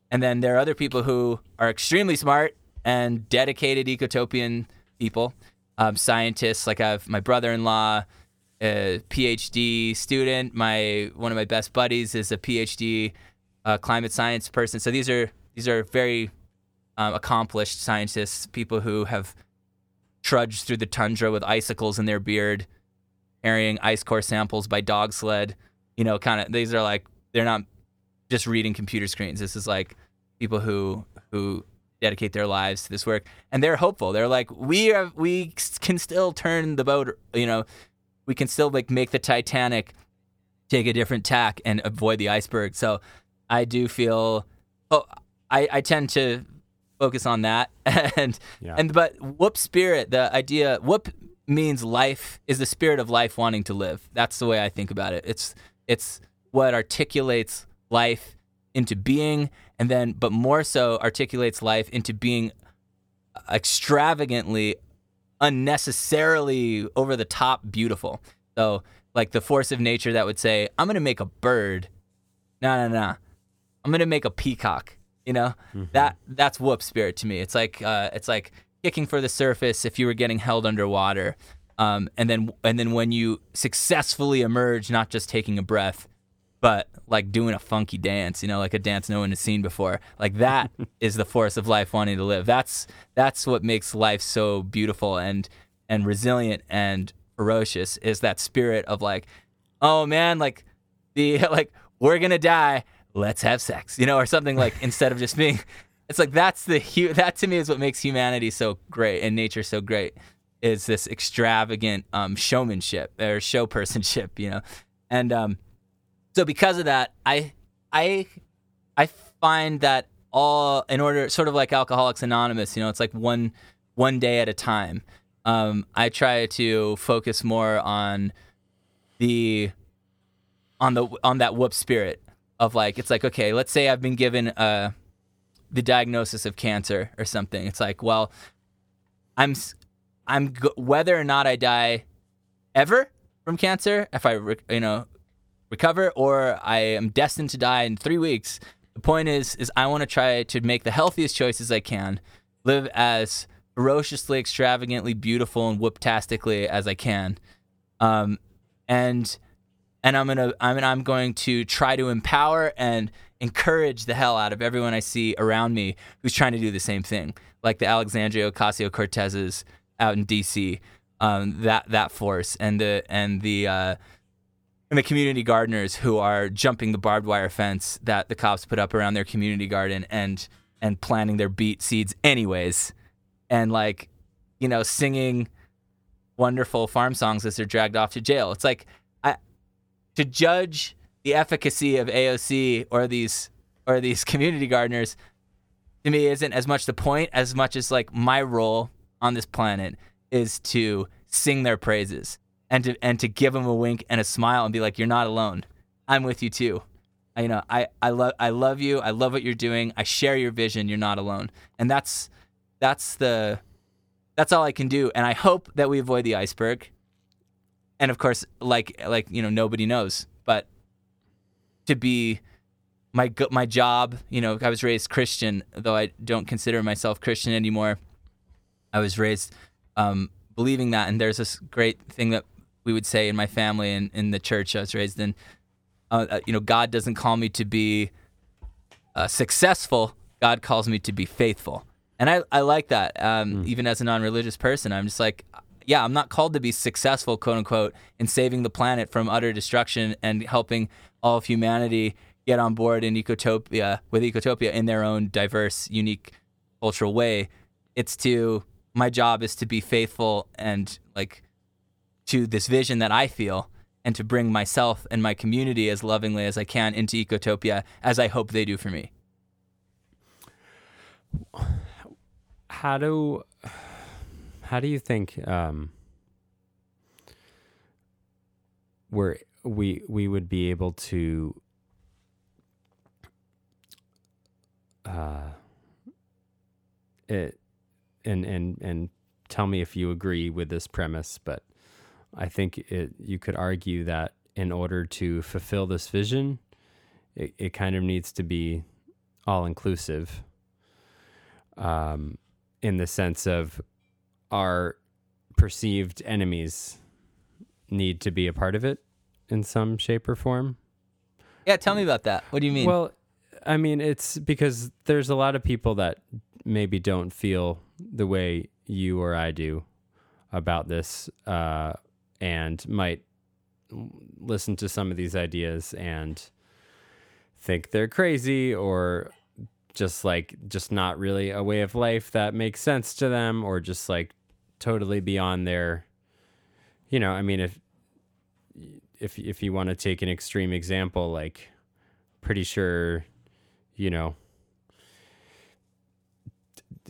And then there are other people who are extremely smart and dedicated ecotopian people, um, scientists. Like I have my brother-in-law, a PhD student. My one of my best buddies is a PhD uh, climate science person. So these are these are very um, accomplished scientists, people who have trudged through the tundra with icicles in their beard, carrying ice core samples by dog sled. You know, kind of these are like they're not just reading computer screens. This is like people who who dedicate their lives to this work, and they're hopeful. They're like, we are, we can still turn the boat. You know, we can still like make the Titanic take a different tack and avoid the iceberg. So I do feel. Oh, I, I tend to focus on that and Yeah. and but whoop spirit the idea whoop means life is the spirit of life wanting to live that's the way i think about it it's it's what articulates life into being and then but more so articulates life into being extravagantly unnecessarily over the top beautiful. So like the force of nature that would say i'm going to make a bird. No no no. I'm going to make a peacock you know? That that's whoop spirit to me. It's like uh, it's like kicking for the surface if you were getting held underwater. Um, and then and then when you successfully emerge not just taking a breath but like doing a funky dance you know like a dance no one has seen before. Like that is the force of life wanting to live. That's that's what makes life so beautiful and and resilient and ferocious is that spirit of like oh man like the like we're gonna die. Let's have sex you know or something like instead of just being it's like that's the hu- that to me is what makes humanity so great and nature so great is this extravagant um, showmanship or show personship you know? And um, so because of that i i i find that all in order sort of like alcoholics anonymous you know it's like one one day at a time. Um, i try to focus more on the on the on that whoop spirit of like it's like okay let's say i've been given uh the diagnosis of cancer or something. It's like well i'm i'm whether or not i die ever from cancer if i you know recover or i am destined to die in 3 weeks the point is is i want to try to make the healthiest choices i can live as ferociously extravagantly beautiful and whooptastically as i can um and and I'm gonna I'm I'm going to try to empower and encourage the hell out of everyone I see around me who's trying to do the same thing, like the Alexandria Ocasio Cortezes out in D.C. Um, that that force and the and the uh, and the community gardeners who are jumping the barbed wire fence that the cops put up around their community garden and and planting their beet seeds anyways, and like you know singing wonderful farm songs as they're dragged off to jail. It's like I to judge the efficacy of AOC or these or these community gardeners to me isn't as much the point as much as like my role on this planet is to sing their praises and to and to give them a wink and a smile and be like you're not alone. I'm with you too. I, you know, I I love I love you. I love what you're doing. I share your vision. You're not alone. And that's that's the that's all I can do and I hope that we avoid the iceberg and of course like like you know nobody knows but to be my my job you know i was raised christian though i don't consider myself christian anymore i was raised um, believing that and there's this great thing that we would say in my family and in the church i was raised in uh, uh, you know god doesn't call me to be uh, successful. God calls me to be faithful. And i, I like that. Um, even as a non-religious person i'm just like yeah, I'm not called to be successful, quote unquote, in saving the planet from utter destruction and helping all of humanity get on board in ecotopia with ecotopia in their own diverse, unique cultural way. It's to my job is to be faithful and like to this vision that I feel and to bring myself and my community as lovingly as I can into Ecotopia, as I hope they do for me. how do how do you think um we're we we would be able to uh it and and and tell me if you agree with this premise but i think it you could argue that in order to fulfill this vision it, it kind of needs to be all inclusive um in the sense of our perceived enemies need to be a part of it in some shape or form. Yeah, tell me about that. What do you mean? Well, I mean, it's because there's a lot of people that maybe don't feel the way you or I do about this uh, and might listen to some of these ideas and think they're crazy or just like just not really a way of life that makes sense to them or just like totally beyond their you know i mean if if if you want to take an extreme example like pretty sure you know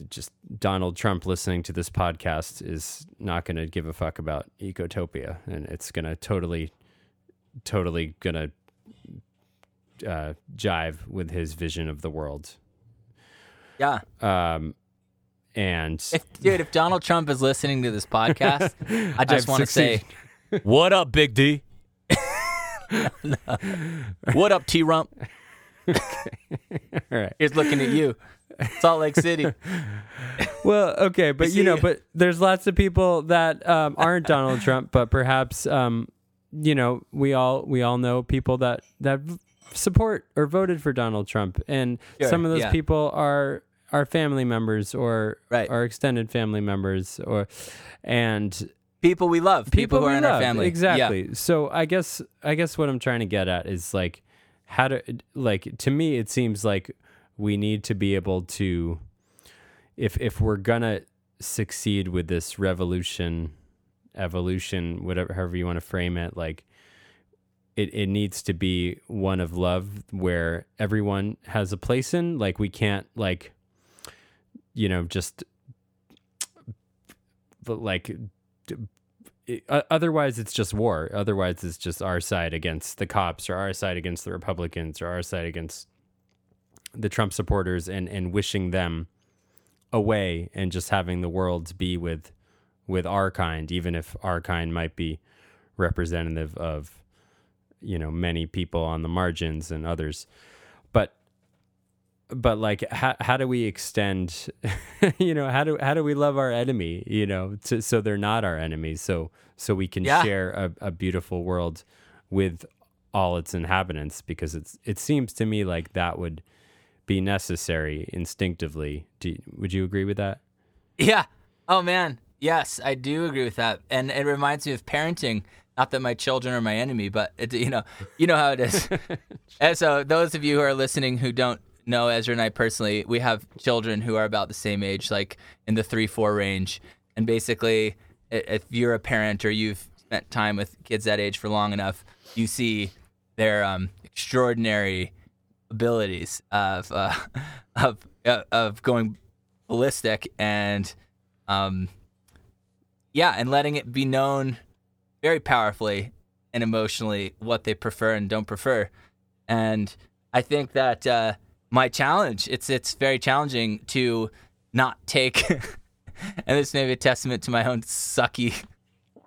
just Donald Trump listening to this podcast is not going to give a fuck about ecotopia and it's going to totally totally going to uh, jive with his vision of the world yeah. um, and If, dude, if Donald Trump is listening to this podcast, I just want to say. What up, Big D? what up, T Rump? all right. He's looking at you. Salt Lake City. Well, okay, but you know, but there's lots of people that um, aren't Donald Trump, but perhaps um, you know, we all we all know people that that support or voted for Donald Trump, and Sure, some of those yeah. people are are family members or Right. are extended family members or and People we love. People, who are in our love. family. Yeah. Exactly. So I guess I guess what I'm trying to get at is like how to like to me it seems like we need to be able to if if we're gonna succeed with this revolution evolution whatever however you want to frame it like it, it needs to be one of love where everyone has a place in. Like we can't like you know just like it- uh, otherwise it's just war. Otherwise it's just our side against the cops or our side against the republicans or our side against the trump supporters and and wishing them away and just having the world be with with our kind even if our kind might be representative of you know many people on the margins and others but but like how, how do we extend you know how do how do we love our enemy you know to, so they're not our enemies so so we can Yeah. share a, a beautiful world with all its inhabitants because it's it seems to me like that would be necessary instinctively do, would you agree with that Yeah. Oh man. Yes, I do agree with that. And it reminds me of parenting. Not that my children are my enemy, but it, you know, you know how it is. and so those of you who are listening who don't know Ezra and I personally, we have children who are about the same age, like in the three, four range. And basically, if you're a parent or you've spent time with kids that age for long enough, you see their um, extraordinary abilities of uh, of uh, of going ballistic and um yeah and letting it be known very powerfully and emotionally what they prefer and don't prefer. And i think that uh my challenge it's it's very challenging to not take and this may be a testament to my own sucky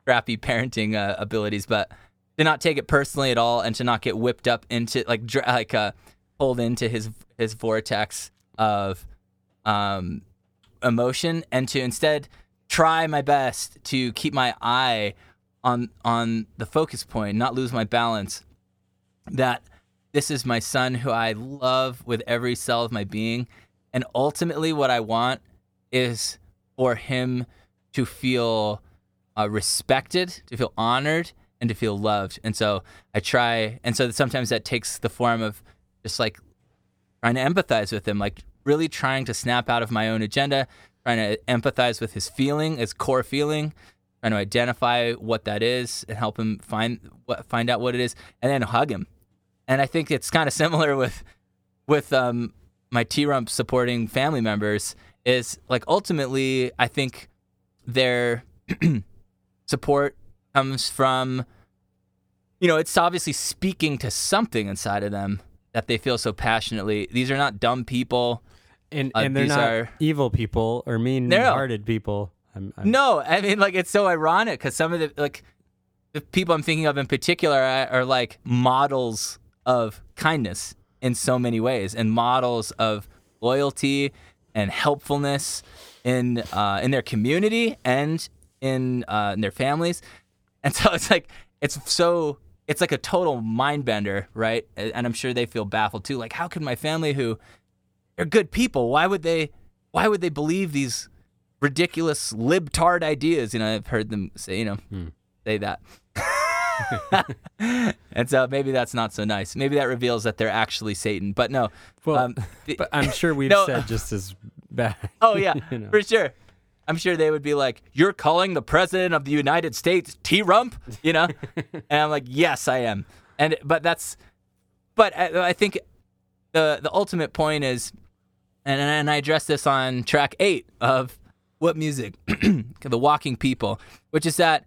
crappy parenting uh, abilities but to not take it personally at all and to not get whipped up into like like uh pulled into his his vortex of um emotion and to instead try my best to keep my eye on on the focus point not lose my balance that this is my son who I love with every cell of my being. And ultimately what I want is for him to feel uh, respected to feel honored and to feel loved. And so I try and so sometimes that takes the form of just like trying to empathize with him, like really trying to snap out of my own agenda, trying to empathize with his feeling, his core feeling, trying to identify what that is and help him find what find out what it is, and then hug him. And I think it's kind of similar with with um, my T Rump supporting family members. Is like ultimately, I think their support comes from, you know, it's obviously speaking to something inside of them that they feel so passionately. These are not dumb people. And Uh, and they're these not are- evil people or mean-hearted people. I'm, I'm, No, I mean like it's so ironic because some of the like the people I'm thinking of in particular are, are like models of kindness in so many ways and models of loyalty and helpfulness in uh, in their community and in uh, in their families, and so it's like it's so it's like a total mind bender, right? And I'm sure they feel baffled too. Like, how could my family who they're good people. Why would they? Why would they believe these ridiculous libtard ideas? You know, I've heard them say, you know, say that. and so maybe that's not so nice. Maybe that reveals that they're actually Satan. But no. Well, um, the- but I'm sure we've No. said just as bad. oh yeah, you know. for sure. I'm sure they would be like, "You're calling the president of the United States T Rump," you know, and I'm like, "Yes, I am." And but that's, but I, I think the the ultimate point is, and and I addressed this on track eight of Whup Music, the Walking People, which is that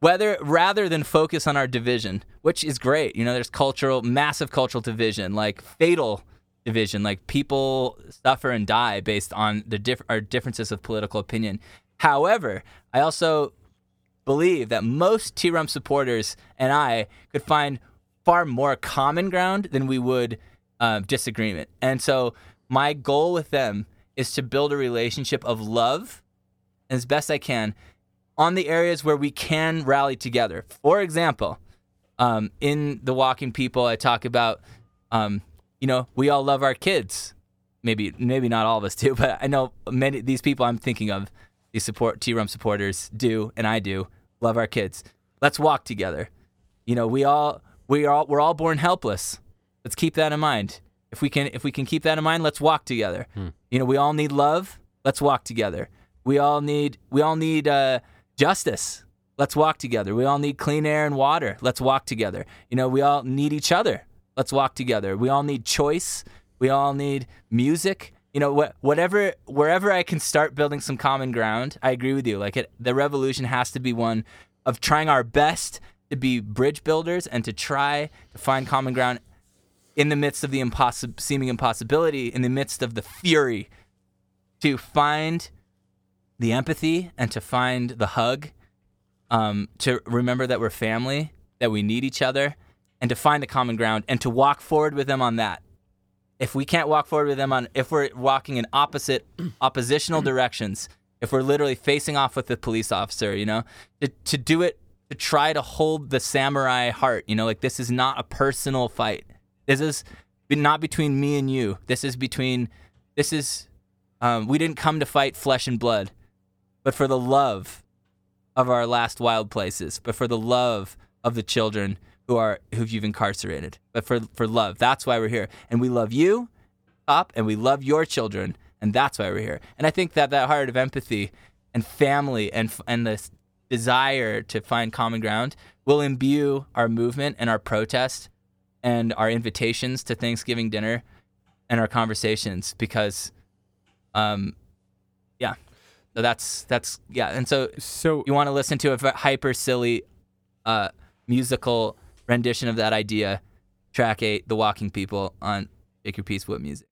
whether rather than focus on our division, which is great, you know, there's cultural, massive cultural division, like fatal division, like people suffer and die based on the diff- our differences of political opinion. However, I also believe that most T Rump supporters and I could find far more common ground than we would uh, disagreement. And so my goal with them is to build a relationship of love as best I can on the areas where we can rally together. For example, um, in the Walking People, I talk about, um, you know, we all love our kids. Maybe, maybe not all of us do, but I know many these people I'm thinking of, these support T Rump supporters do, and I do love our kids. Let's walk together. You know, we all we are all, we're all born helpless. Let's keep that in mind. If we can if we can keep that in mind, let's walk together. You know, we all need love. Let's walk together. We all need we all need uh, justice. Let's walk together. We all need clean air and water. Let's walk together. You know, we all need each other. Let's walk together. We all need choice. We all need music. You know, wh- whatever, wherever I can start building some common ground, I agree with you. Like it, the revolution has to be one of trying our best to be bridge builders and to try to find common ground in the midst of the impossi- seeming impossibility, in the midst of the fury, to find the empathy and to find the hug, um, to remember that we're family, that we need each other, and to find the common ground and to walk forward with them on that. If we can't walk forward with them on, if we're walking in opposite, oppositional directions, if we're literally facing off with the police officer, you know, to, to do it, to try to hold the samurai heart, you know, like this is not a personal fight. This is not between me and you. This is between, this is, um, we didn't come to fight flesh and blood, but for the love of our last wild places, but for the love of the children who are who you've incarcerated, but for for love. That's why we're here, and we love you, up, and we love your children, and that's why we're here. And I think that that heart of empathy and family and and this desire to find common ground will imbue our movement and our protest and our invitations to Thanksgiving dinner and our conversations because, um, yeah. So that's that's yeah, and so So you want to listen to a hyper silly uh, musical rendition of that idea, track eight, The Walking People on Shake Your Peace Whup Music.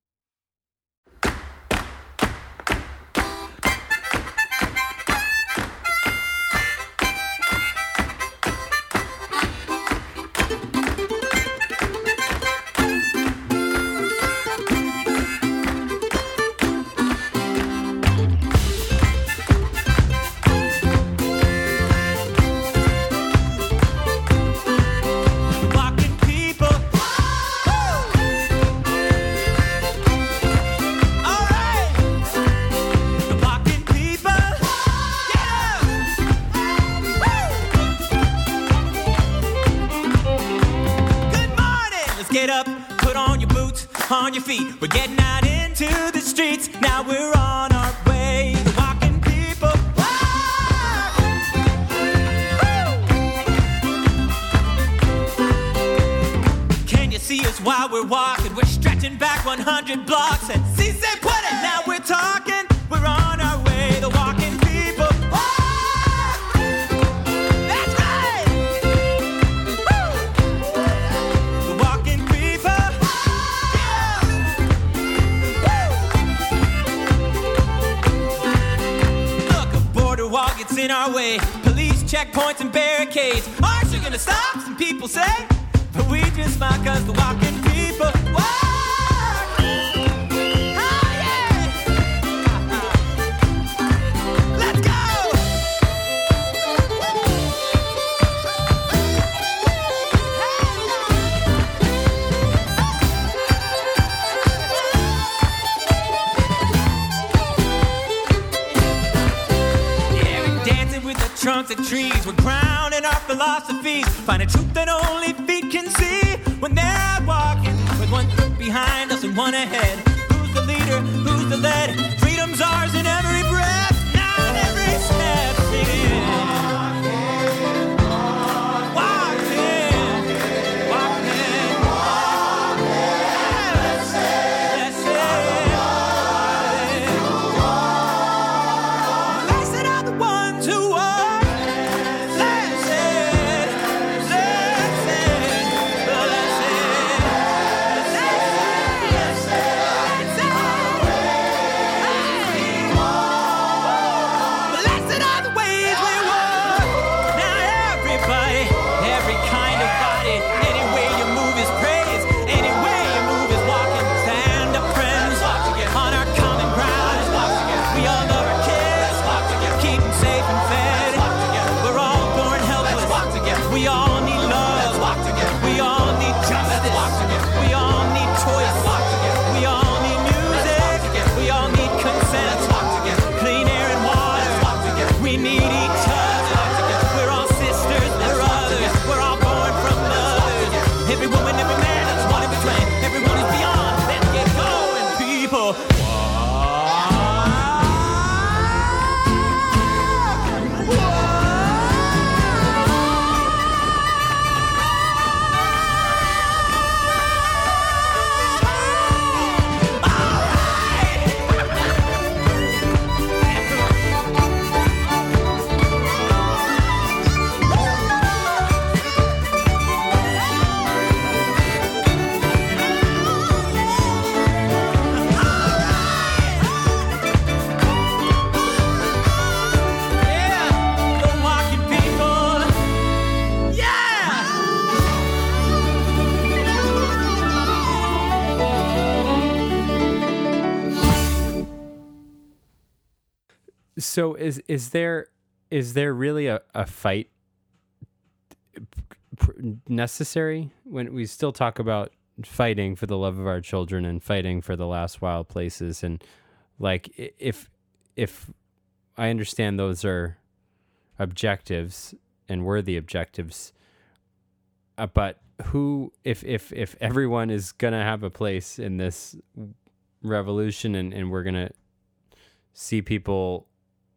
So is is there is there really a, a fight necessary when we still talk about fighting for the love of our children and fighting for the last wild places? And like if if I understand those are objectives and worthy objectives uh, but who if if if everyone is gonna have a place in this revolution and, and we're gonna see people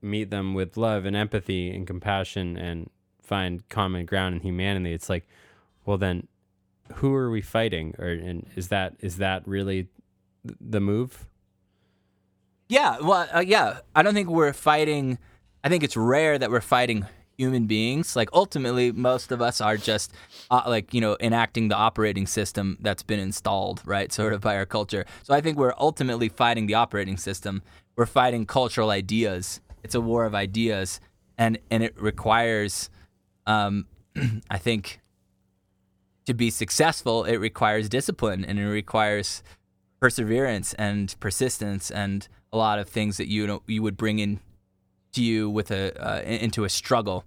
meet them with love and empathy and compassion and find common ground and humanity it's like well then who are we fighting or and is that is that really th- the move Yeah, well, uh, yeah. I don't think we're fighting. I think it's rare that we're fighting human beings. Like ultimately, most of us are just uh, like you know enacting the operating system that's been installed, right? Sort of by our culture. So I think we're ultimately fighting the operating system. We're fighting cultural ideas. It's a war of ideas, and and it requires, um, I think, to be successful, it requires discipline and it requires perseverance and persistence and a lot of things that you know you would bring in to you with a uh, into a struggle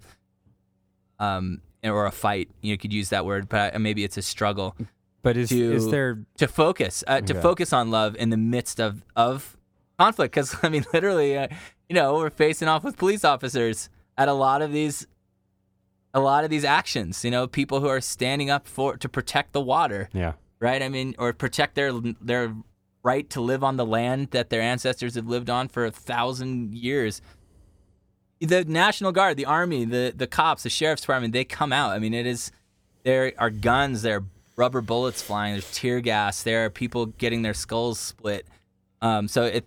um or a fight. You could use that word but maybe it's a struggle but is is there to focus uh, to focus on love in the midst of of conflict because i mean literally uh, you know we're facing off with police officers at a lot of these a lot of these actions you know people who are standing up for to protect the water yeah right? I mean, or protect their their right to live on the land that their ancestors have lived on for a thousand years. The National Guard, the Army, the the cops, the sheriff's department, they come out. I mean, it is there are guns, there are rubber bullets flying. There's tear gas. There are people getting their skulls split. Um, so it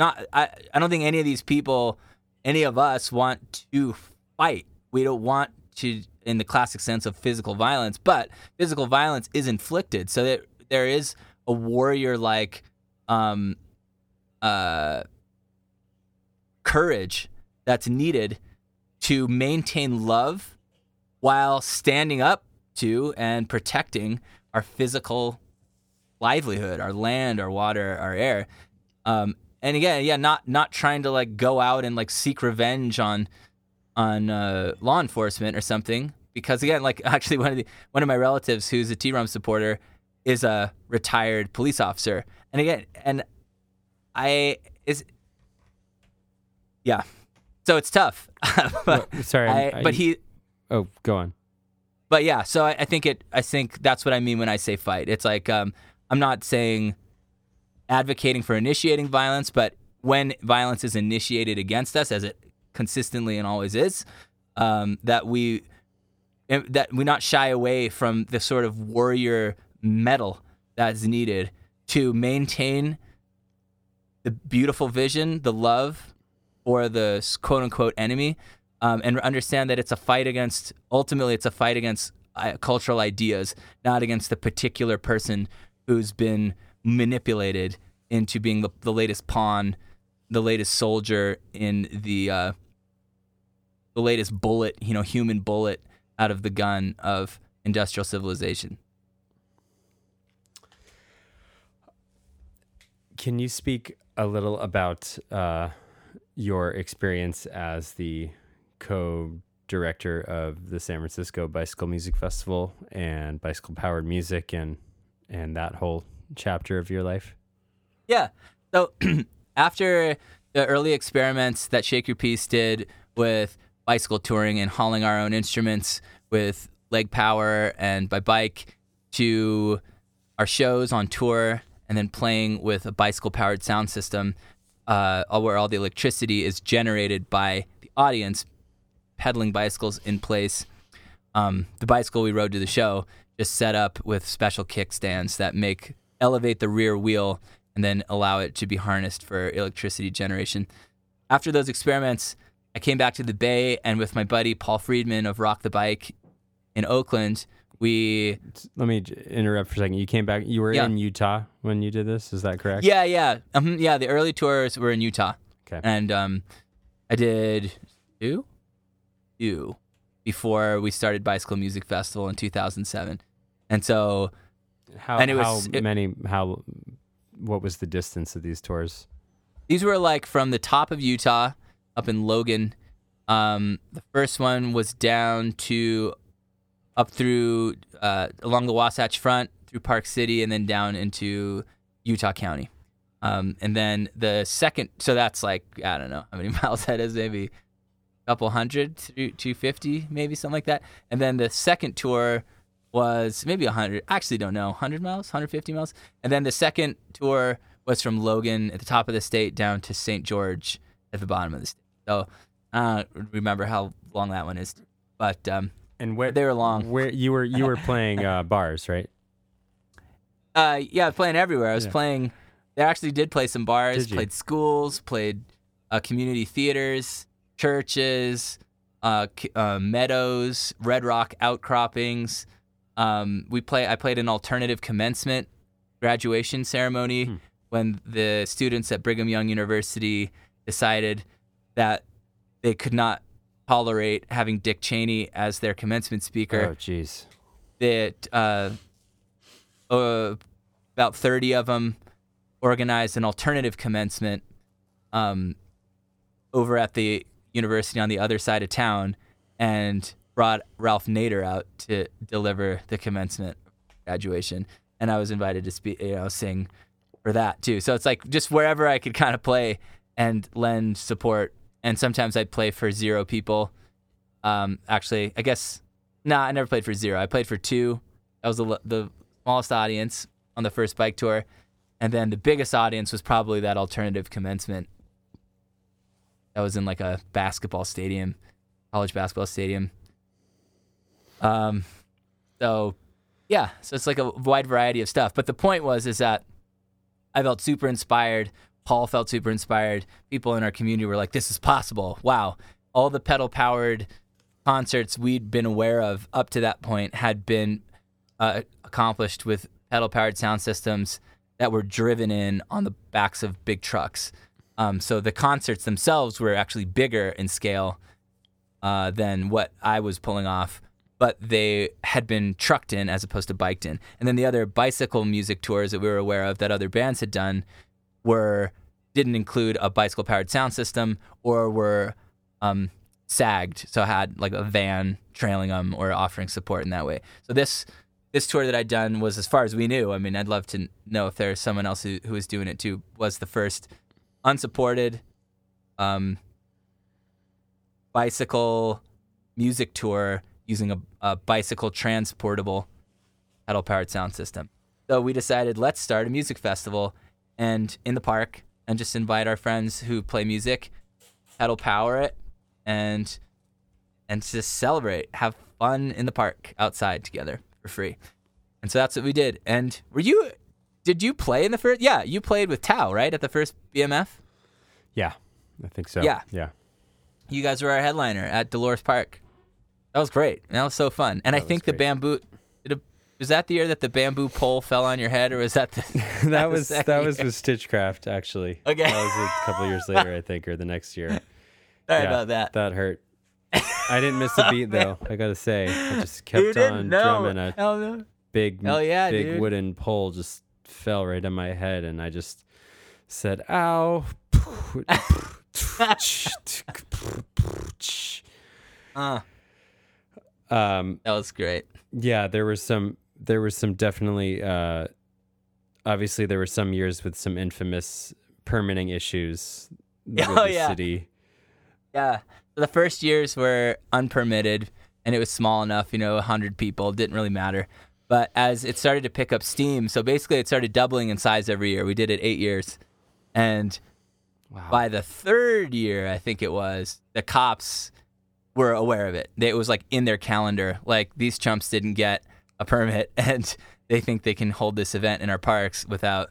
not. I I don't think any of these people, any of us, want to fight. We don't want to, in the classic sense of physical violence. But physical violence is inflicted. So that there is a warrior like. Um, uh, courage that's needed to maintain love while standing up to and protecting our physical livelihood, our land, our water, our air. Um, and again, yeah, not not trying to like go out and like seek revenge on on uh, law enforcement or something. Because again, like actually one of the one of my relatives who's a T-Rump supporter is a retired police officer. And again, and I is yeah. So it's tough. but, sorry, I- I- but he Oh, go on. but yeah, so I, I think it. I think that's what I mean when I say fight. It's like um, I'm not saying advocating for initiating violence, but when violence is initiated against us, as it consistently and always is, um, that we eh, that we not shy away from the sort of warrior metal that's needed to maintain the beautiful vision, the love or the quote unquote enemy, um, and understand that it's a fight against, ultimately, it's a fight against uh, cultural ideas, not against the particular person who's been manipulated into being the, the latest pawn, the latest soldier in the, uh, the latest bullet, you know, human bullet out of the gun of industrial civilization. Can you speak a little about uh, your experience as the co-director of the San Francisco Bicycle Music Festival and Bicycle Powered Music and and that whole chapter of your life? Yeah. So after the early experiments that Shake Your Peace did with bicycle touring and hauling our own instruments with leg power and by bike to our shows on tour and then playing with a bicycle powered sound system uh, where all the electricity is generated by the audience pedaling bicycles in place. Um, the bicycle we rode to the show just set up with special kickstands that make elevate the rear wheel and then allow it to be harnessed for electricity generation. After those experiments, I came back to the Bay and with my buddy Paul Friedman of Rock the Bike in Oakland, we Let me interrupt for a second. You came back. You were Yeah. in Utah when you did this. Is that correct? yeah yeah um, yeah the early tours were in Utah. Okay. and um, I did two, two before we started Bicycle Music Festival in 2007, and so How, and it was- how it- many? How? What was the distance of these tours? these were like from the top of Utah up in Logan. Um, the first one was down to up through uh, along the Wasatch Front through Park City and then down into Utah County. Um, and then the second, so that's like I don't know how many miles that is, maybe a couple hundred, two two fifty, maybe something like that. And then the second tour was maybe a hundred. Actually, don't know, hundred miles, hundred fifty miles. And then the second tour was from Logan at the top of the state down to St. George at the bottom of the state. So I don't remember how long that one is, but um, And where they were long. Where you were? You were playing uh, bars, right? Uh, yeah, I was playing everywhere. I was Yeah. playing. They actually did play some bars. Played schools. Played uh, community theaters, churches, uh, uh, meadows, Red Rock outcroppings. Um, we play. I played an alternative commencement graduation ceremony Hmm. when the students at Brigham Young University decided that they could not tolerate having Dick Cheney as their commencement speaker Oh, jeez. that uh, uh, about 30 of them organized an alternative commencement um, over at the university on the other side of town and brought Ralph Nader out to deliver the commencement graduation. And I was invited to speak, you know, sing for that too. So it's like just wherever I could kind of play and lend support. And sometimes I'd play for zero people. Um, actually, I guess Nah, I never played for zero. I played for two. That was the the smallest audience on the first bike tour, and then the biggest audience was probably that alternative commencement. That was in like a basketball stadium, college basketball stadium. Um, so Yeah, so it's like a wide variety of stuff. But the point was is that I felt super inspired. Paul felt super inspired. People in our community were like, "This is possible! Wow!" All the pedal powered concerts we'd been aware of up to that point had been uh, accomplished with pedal powered sound systems that were driven in on the backs of big trucks. Um, so the concerts themselves were actually bigger in scale uh, than what I was pulling off, but they had been trucked in as opposed to biked in. And then the other bicycle music tours that we were aware of that other bands had done were didn't include a bicycle powered sound system or were um, sagged, so had like a van trailing them or offering support in that way. So this this tour that I'd done was as far as we knew. I mean, I'd love to know if there's someone else who, who was doing it too. Was the first unsupported um, bicycle music tour using a, a bicycle transportable pedal powered sound system. So we decided let's start a music festival and in the park and just invite our friends who play music, pedal power it, and and just celebrate, have fun in the park outside together for free. And so that's what we did. And were you did you play in the first yeah, you played with Tao, right? At the first BMF? Yeah, I think so. Yeah. Yeah. You guys were our headliner at Dolores Park. That was great. That was so fun. And I That was think the bamboo did a, was that the year that the bamboo pole fell on your head or was that the that the was that was year? with Stitchcraft actually. Okay. That was a couple years later, I think, or the next year. Sorry Yeah, about that. That hurt. I didn't miss a beat though. I gotta say, I just kept on know. drumming. A Hell no. big, Hell yeah, big dude. wooden pole just fell right on my head, and I just said, "Ow." Uh, um, that was great. yeah, there was some. There was some definitely. Uh, obviously, there were some years with some infamous permitting issues with Oh, the yeah. city. Yeah. The first years were unpermitted and it was small enough, you know, 100 people, didn't really matter. But as it started to pick up steam, so basically it started doubling in size every year. We did it eight years. And by the third year, I think it was, the cops were aware of it. It was like in their calendar. Like these chumps didn't get a permit and they think they can hold this event in our parks without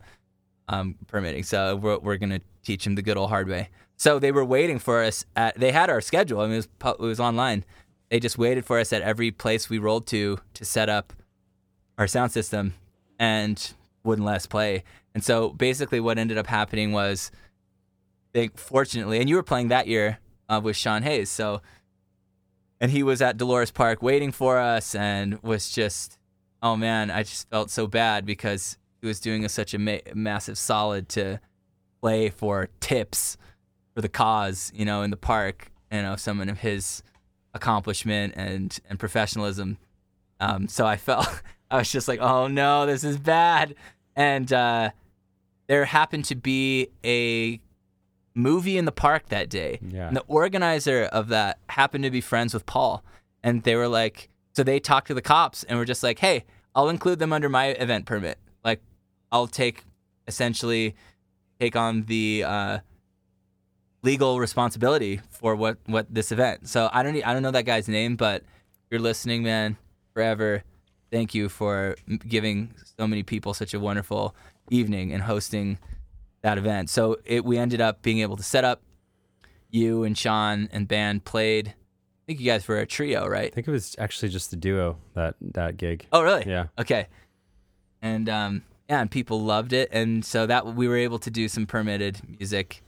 um, permitting. So we're, we're going to teach them the good old hard way. So they were waiting for us at, they had our schedule. I mean, it was, it was online. They just waited for us at every place we rolled to to set up our sound system and wouldn't let us play. And so basically what ended up happening was they fortunately, and you were playing that year uh, with Sean Hayes. So, and he was at Dolores Park waiting for us and was just, oh man, I just felt so bad because he was doing such a ma- massive solid to play for tips for the cause, you know, in the park, you know, someone of his accomplishment and, and professionalism. Um, so I felt, I was just like, oh no, this is bad. And uh, there happened to be a movie in the park that day. Yeah. And the organizer of that happened to be friends with Paul. And they were like, so they talked to the cops and were just like, hey, I'll include them under my event permit. Like, I'll take essentially take on the uh, legal responsibility for what, what this event. So I don't I don't know that guy's name, but you're listening, man. Forever, thank you for giving so many people such a wonderful evening and hosting that event. So it, we ended up being able to set up. You and Sean and band played. I think you guys were a trio, right? I think it was actually just a duo that that gig. Oh, really? Yeah. Okay. And um, yeah, and people loved it, and so that we were able to do some permitted music.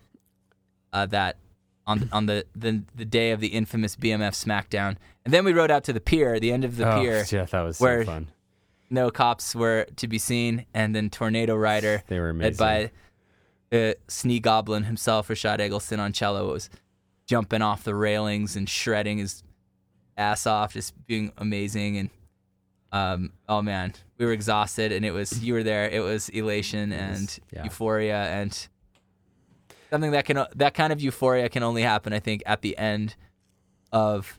Uh, that on on the, the the day of the infamous BMF SmackDown, and then we rode out to the pier, the end of the oh, pier. yeah, that was where- so fun. No cops were to be seen, and then Tornado Rider, They were led amazing. by the Snee Goblin himself, Rushad Eggleston on cello, was jumping off the railings and shredding his ass off, just being amazing. And um, oh man, we were exhausted, and it was you were there. It was elation and yeah. euphoria, and something that can that kind of euphoria can only happen, I think, at the end of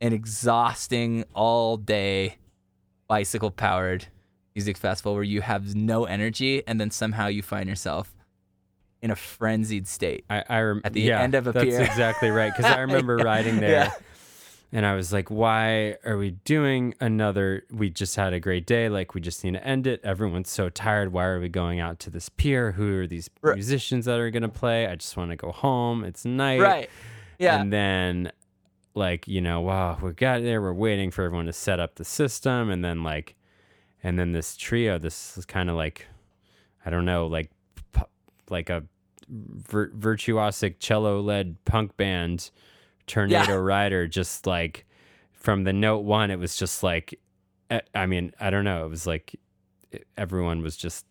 an exhausting all day bicycle powered music festival where you have no energy and then somehow you find yourself in a frenzied state. I, I rem- At the yeah, end of a that's pier. That's exactly right. Because I remember riding there, Yeah. and I was like, why are we doing another? We just had a great day. Like, we just need to end it. Everyone's so tired. Why are we going out to this pier? Who are these Right. musicians that are going to play? I just want to go home. It's night. Right. Yeah. And then, like, you know, wow, we got there. We're waiting for everyone to set up the system. And then, like, and then this trio, this is kind of like, I don't know, like, like a vir- virtuosic cello led punk band, Tornado Rider, just like from the note one, it was just like, I mean, I don't know. It was like everyone was just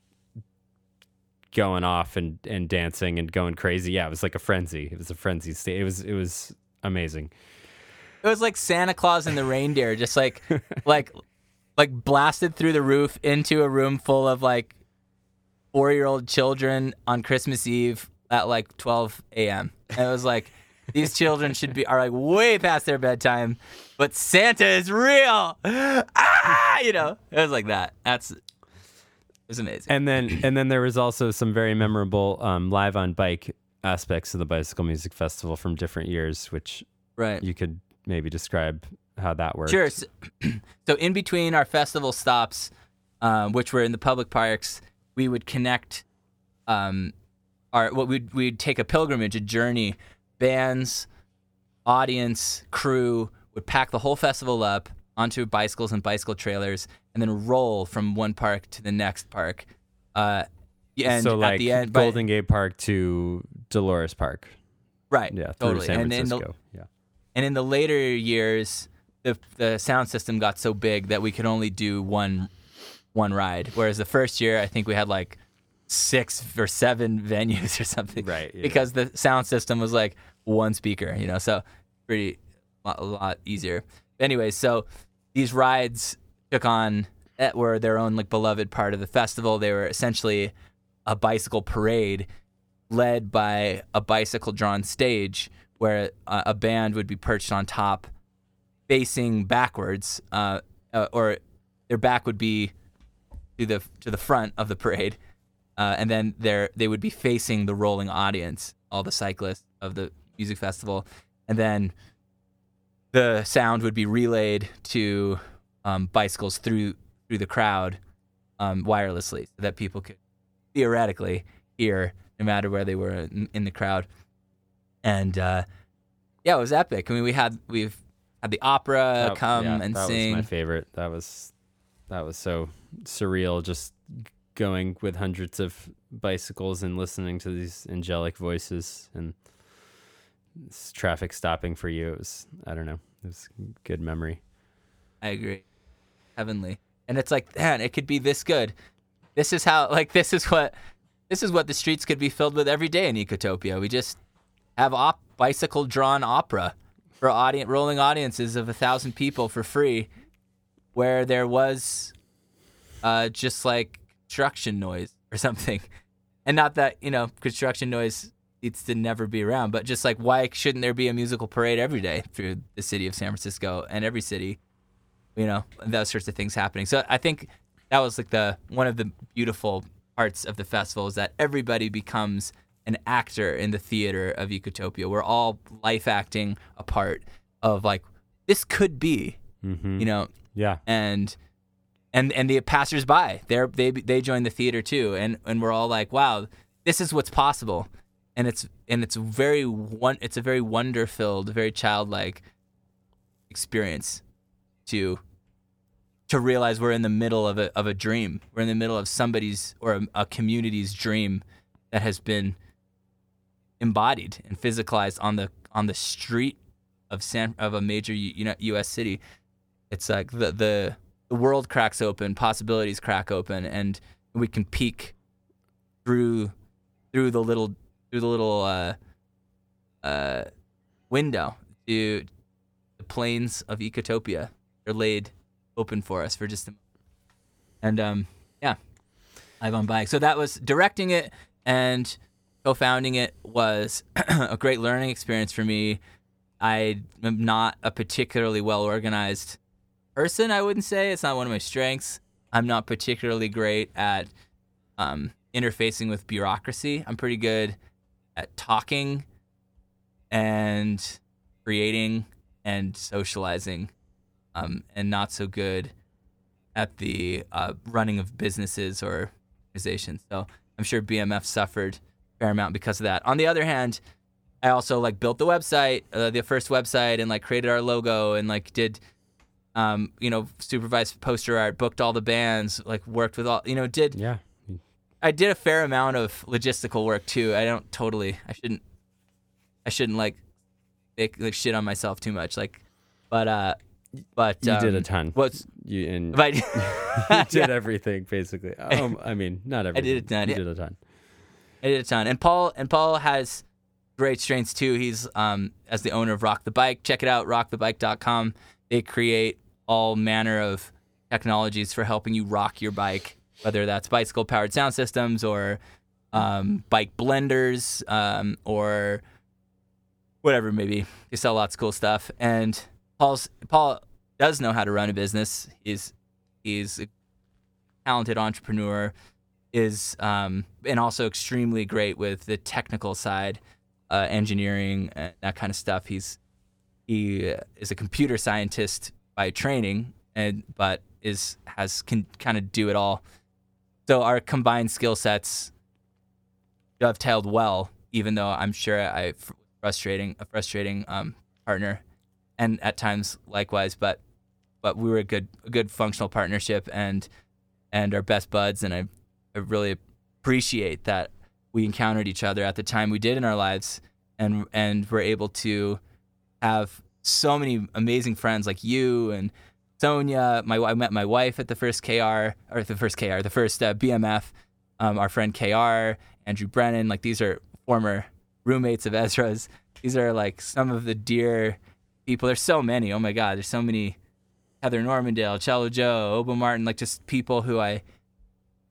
going off and, and dancing and going crazy. Yeah, it was like a frenzy. It was a frenzy state. It was it was amazing. It was like Santa Claus and the reindeer, just like like like blasted through the roof into a room full of like four year old children on Christmas Eve at like twelve AM. And it was like these children should be are like way past their bedtime, but Santa is real. Ah, you know, it was like that. That's it was amazing. And then and then there was also some very memorable um, live on bike aspects of the Bicycle Music Festival from different years, which right. you could maybe describe how that worked. Sure. So, so in between our festival stops, um, which were in the public parks, we would connect. Um, our what we'd we'd take a pilgrimage, a journey. Bands, audience, crew would pack the whole festival up onto bicycles and bicycle trailers, and then roll from one park to the next park. Uh, and so like at the end, Golden Gate Park to Dolores Park. right? Yeah, through totally. San and, and the, yeah. And in the later years, the the sound system got so big that we could only do one one ride. Whereas the first year, I think we had like six or seven venues or something. Right, yeah. Because the sound system was like one speaker, you know, so pretty a lot easier. Anyways, so these rides took on that were their own like beloved part of the festival. They were essentially a bicycle parade led by a bicycle drawn stage where uh, a band would be perched on top facing backwards uh, uh, or their back would be to the to the front of the parade uh, and then they they would be facing the rolling audience all the cyclists of the music festival and then the sound would be relayed to um, bicycles through through the crowd um, wirelessly so that people could theoretically hear no matter where they were in, in the crowd. And uh, yeah, it was epic. I mean, we had we've had the opera That- come yeah, and that sing. was my favorite. That was that was so surreal. Just going with hundreds of bicycles and listening to these angelic voices and traffic stopping for you. It was I don't know. It was good memory. I agree, heavenly. And it's like, man, it could be this good. This is how, like, this is what, this is what the streets could be filled with every day in Ecotopia. We just have op- bicycle drawn opera for audience rolling audiences of a thousand people for free, where there was, uh, just like construction noise or something, and not that you know construction noise needs to never be around, but just like why shouldn't there be a musical parade every day through the city of San Francisco and every city? you know those sorts of things happening so i think that was like the one of the beautiful parts of the festival is that everybody becomes an actor in the theater of ecotopia we're all life acting a part of like this could be Mm-hmm. you know yeah. and and and the passersby they they they join the theater too and and we're all like wow this is what's possible and it's and it's very one it's a very wonder filled very childlike experience to to realize we're in the middle of a of a dream we're in the middle of somebody's or a, a community's dream that has been embodied and physicalized on the on the street of San of a major U, you know, U.S. city it's like the the the world cracks open, possibilities crack open, and we can peek through through the little through the little uh, uh, window to the plains of Ecotopia. They're laid open for us for just a moment. and um yeah, live on bike. So that was directing it and co-founding it was a great learning experience for me. I am not a particularly well organized person. I wouldn't say it's not one of my strengths. I'm not particularly great at um, interfacing with bureaucracy. I'm pretty good at talking and creating and socializing, um, and not so good at the uh, running of businesses or organizations. So I'm sure BMF suffered fair amount because of that. On the other hand, I also like built the website, uh, the first website, and like created our logo and like did, um, you know, supervised poster art, booked all the bands, like worked with all, you know, did Yeah. I did a fair amount of logistical work too. I don't totally. I shouldn't. I shouldn't like make like shit on myself too much. Like, but uh, but You did a um, ton. What's You and but you did everything basically. Um, I mean, not everything. I did a ton, You yeah. did a ton. I did a ton. And Paul and Paul has great strengths too. He's um as the owner of Rock the Bike. Check it out, rockthebike.com. They create all manner of technologies for helping you rock your bike, whether that's bicycle powered sound systems or um, bike blenders um, or whatever maybe. They sell lots of cool stuff. And Paul's Paul does know how to run a business. He's he's a talented entrepreneur is um, and also extremely great with the technical side, uh, engineering and that kind of stuff. He's he is a computer scientist by training, and but is has can kind of do it all. So our combined skill sets dovetailed well, even though I'm sure I frustrating a frustrating um, partner, and at times likewise. But but we were a good a good functional partnership and and our best buds, and I I really appreciate that we encountered each other at the time we did in our lives, and and were able to have so many amazing friends like you and Sonia. My I met my wife at the first KR or the first KR, the first uh, BMF. Um, our friend KR, Andrew Brennan. Like these are former roommates of Ezra's. These are like some of the dear people. There's so many. Oh my God, there's so many. Heather Normandale, Cello Joe, Oba Martin, like just people who I,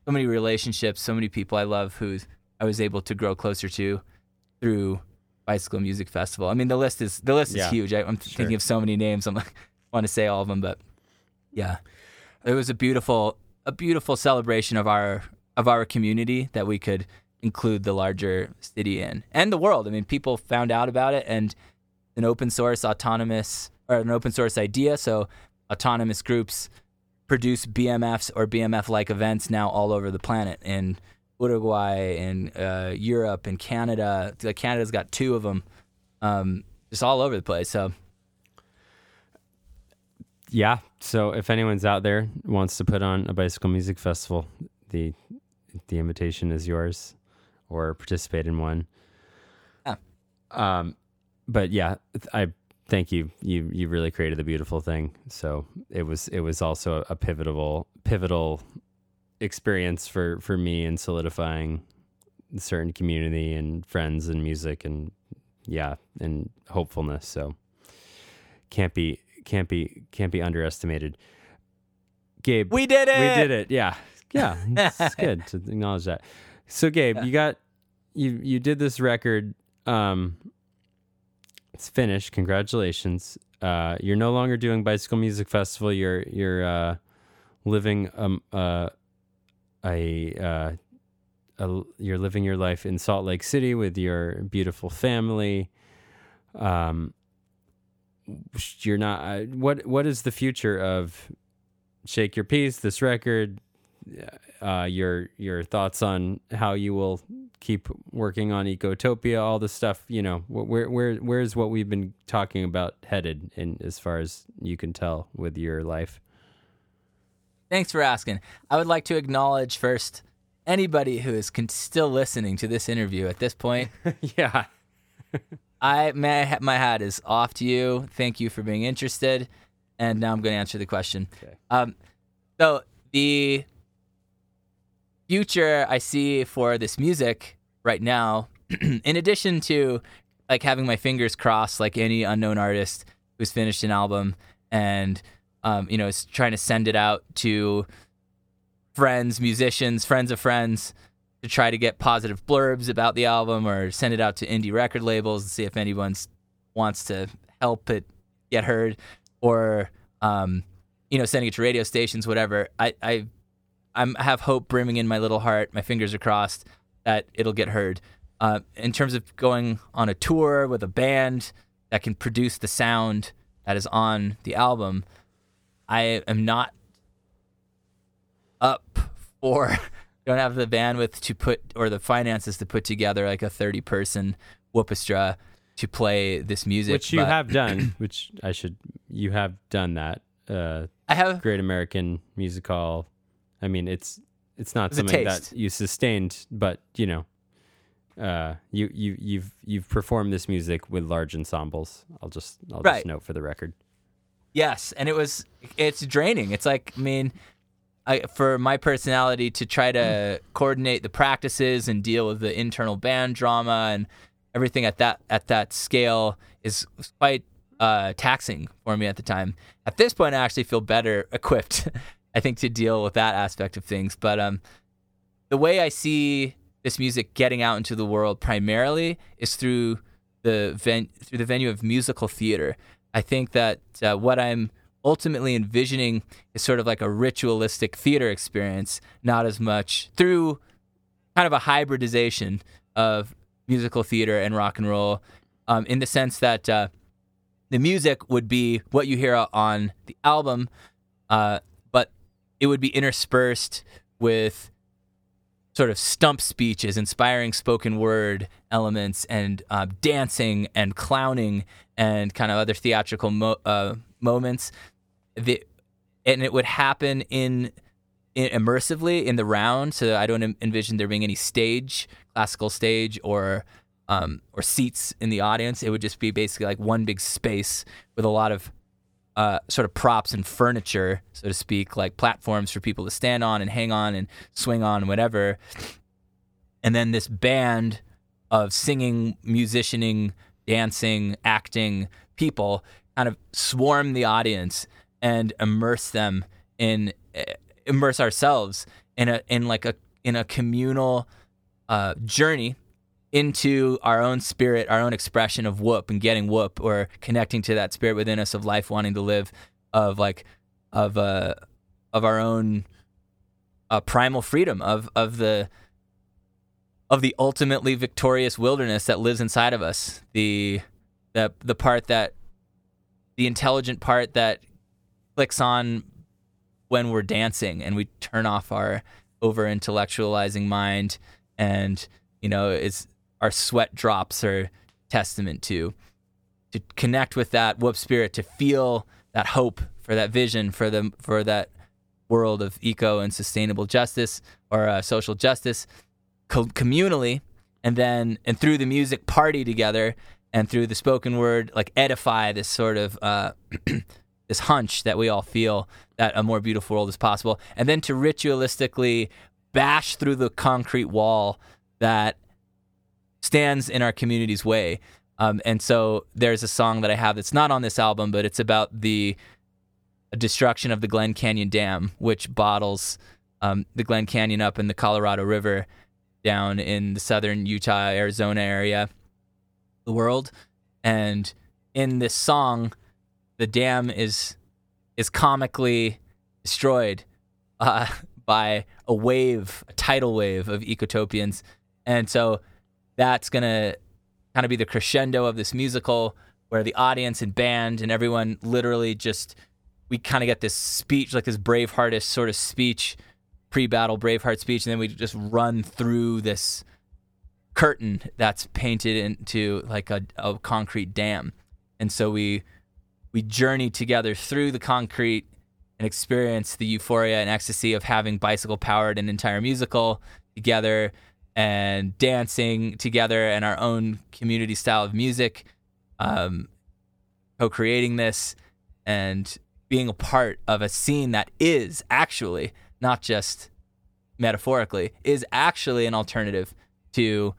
so many relationships, so many people I love who I was able to grow closer to through Bicycle Music Festival. I mean, the list is the list is Yeah, huge. I, I'm thinking of so many names. I'm like, want to say all of them, but yeah, it was a beautiful, a beautiful celebration of our of our community that we could include the larger city in and the world. I mean, people found out about it and an open source autonomous or an open source idea. So autonomous groups produce BMFs or BMF like events now all over the planet in Uruguay and uh, Europe and Canada. Canada's got two of them, um, just all over the place. So Yeah. So if anyone's out there wants to put on a bicycle music festival, the the invitation is yours, or participate in one. Yeah. Um, but yeah, I thank you. You you really created the beautiful thing. So it was it was also a pivotal pivotal experience for for me in solidifying certain community and friends and music and yeah and hopefulness. So can't be can't be can't be underestimated. Gabe, we did it. we did it. Yeah, yeah. It's good to acknowledge that. So, Gabe, you got you you did this record. Um, it's finished. Congratulations. Uh, you're no longer doing Bicycle Music Festival. You're you're uh, living um uh, uh, a you're living your life in Salt Lake City with your beautiful family. Um, you're not. Uh, what what is the future of Shake Your Peace? This record. Uh, your your thoughts on how you will keep working on Ecotopia, all the stuff. You know, where where where's what we've been talking about headed, in as far as you can tell with your life. Thanks for asking. I would like to acknowledge first anybody who is con- still listening to this interview at this point. yeah. I my my hat is off to you. Thank you for being interested. And now I'm going to answer the question. Okay. Um, so the future I see for this music right now, in addition to like having my fingers crossed, like any unknown artist who's finished an album and um, you know trying to send it out to friends, musicians, friends of friends to try to get positive blurbs about the album or send it out to indie record labels and see if anyone wants to help it get heard or um, you know sending it to radio stations whatever. I i I'm, have hope brimming in my little heart my fingers are crossed that it'll get heard. Uh, in terms of going on a tour with a band that can produce the sound that is on the album, I am not up for don't have the bandwidth to put or the finances to put together like a 30 person whoopestra to play this music which you but have done, which I should you have done that. Uh, I have Great American Music Hall. I mean, it's it's not It's something that you sustained, but you know, uh, you you you've you've performed this music with large ensembles. I'll just I'll Right. just note for the record. Yes, and it was it's draining. It's like I mean, I, for my personality to try to coordinate the practices and deal with the internal band drama and everything at that at that scale is quite uh, taxing for me at the time. At this point, I actually feel better equipped, I think, to deal with that aspect of things. But um, the way I see this music getting out into the world primarily is through the ven- through the venue of musical theater. I think that uh, what I'm ultimately envisioning is sort of like a ritualistic theater experience, not as much through kind of a hybridization of musical theater and rock and roll, um, in the sense that uh, the music would be what you hear on the album, uh, but it would be interspersed with sort of stump speeches, inspiring spoken word elements, and uh, dancing and clowning and kind of other theatrical mo- uh, moments. The, and it would happen in, in immersively in the round. So I don't en- envision there being any stage, classical stage, or um, or seats in the audience. It would just be basically like one big space with a lot of uh, sort of props and furniture, so to speak, like platforms for people to stand on and hang on and swing on, and whatever. And then this band of singing, musicianing, dancing, acting people kind of swarm the audience and immerse them in eh, immerse ourselves in a in like a in a communal uh, journey into our own spirit, our own expression of whoop and getting whoop, or connecting to that spirit within us of life wanting to live, of like, of uh, of our own uh, primal freedom, of of the of the ultimately victorious wilderness that lives inside of us, the the the part that the intelligent part that clicks on when we're dancing and we turn off our over intellectualizing mind and you know it's our sweat drops are testament to to connect with that whoop spirit to feel that hope for that vision for the for that world of eco and sustainable justice or uh, social justice co- communally and then and through the music party together and through the spoken word like edify this sort of uh, this hunch that we all feel that a more beautiful world is possible. And then to ritualistically bash through the concrete wall that stands in our community's way. Um, and so there's a song that i have that's not on this album but it's about the destruction of the glen canyon dam which bottles um, the glen canyon up in the colorado river down in the southern utah arizona area the world. And in this song the dam is is comically destroyed uh, by a wave, a tidal wave of ecotopians, and so that's gonna kind of be the crescendo of this musical, where the audience and band and everyone literally just we kind of get this speech, like this Braveheartish sort of speech, pre-battle Braveheart speech, and then we just run through this curtain that's painted into like a, a concrete dam, and so we we journey together through the concrete and experience the euphoria and ecstasy of having bicycle powered an entire musical together and dancing together and our own community style of music, um, co creating this and being a part of a scene that is actually not just metaphorically, is actually an alternative to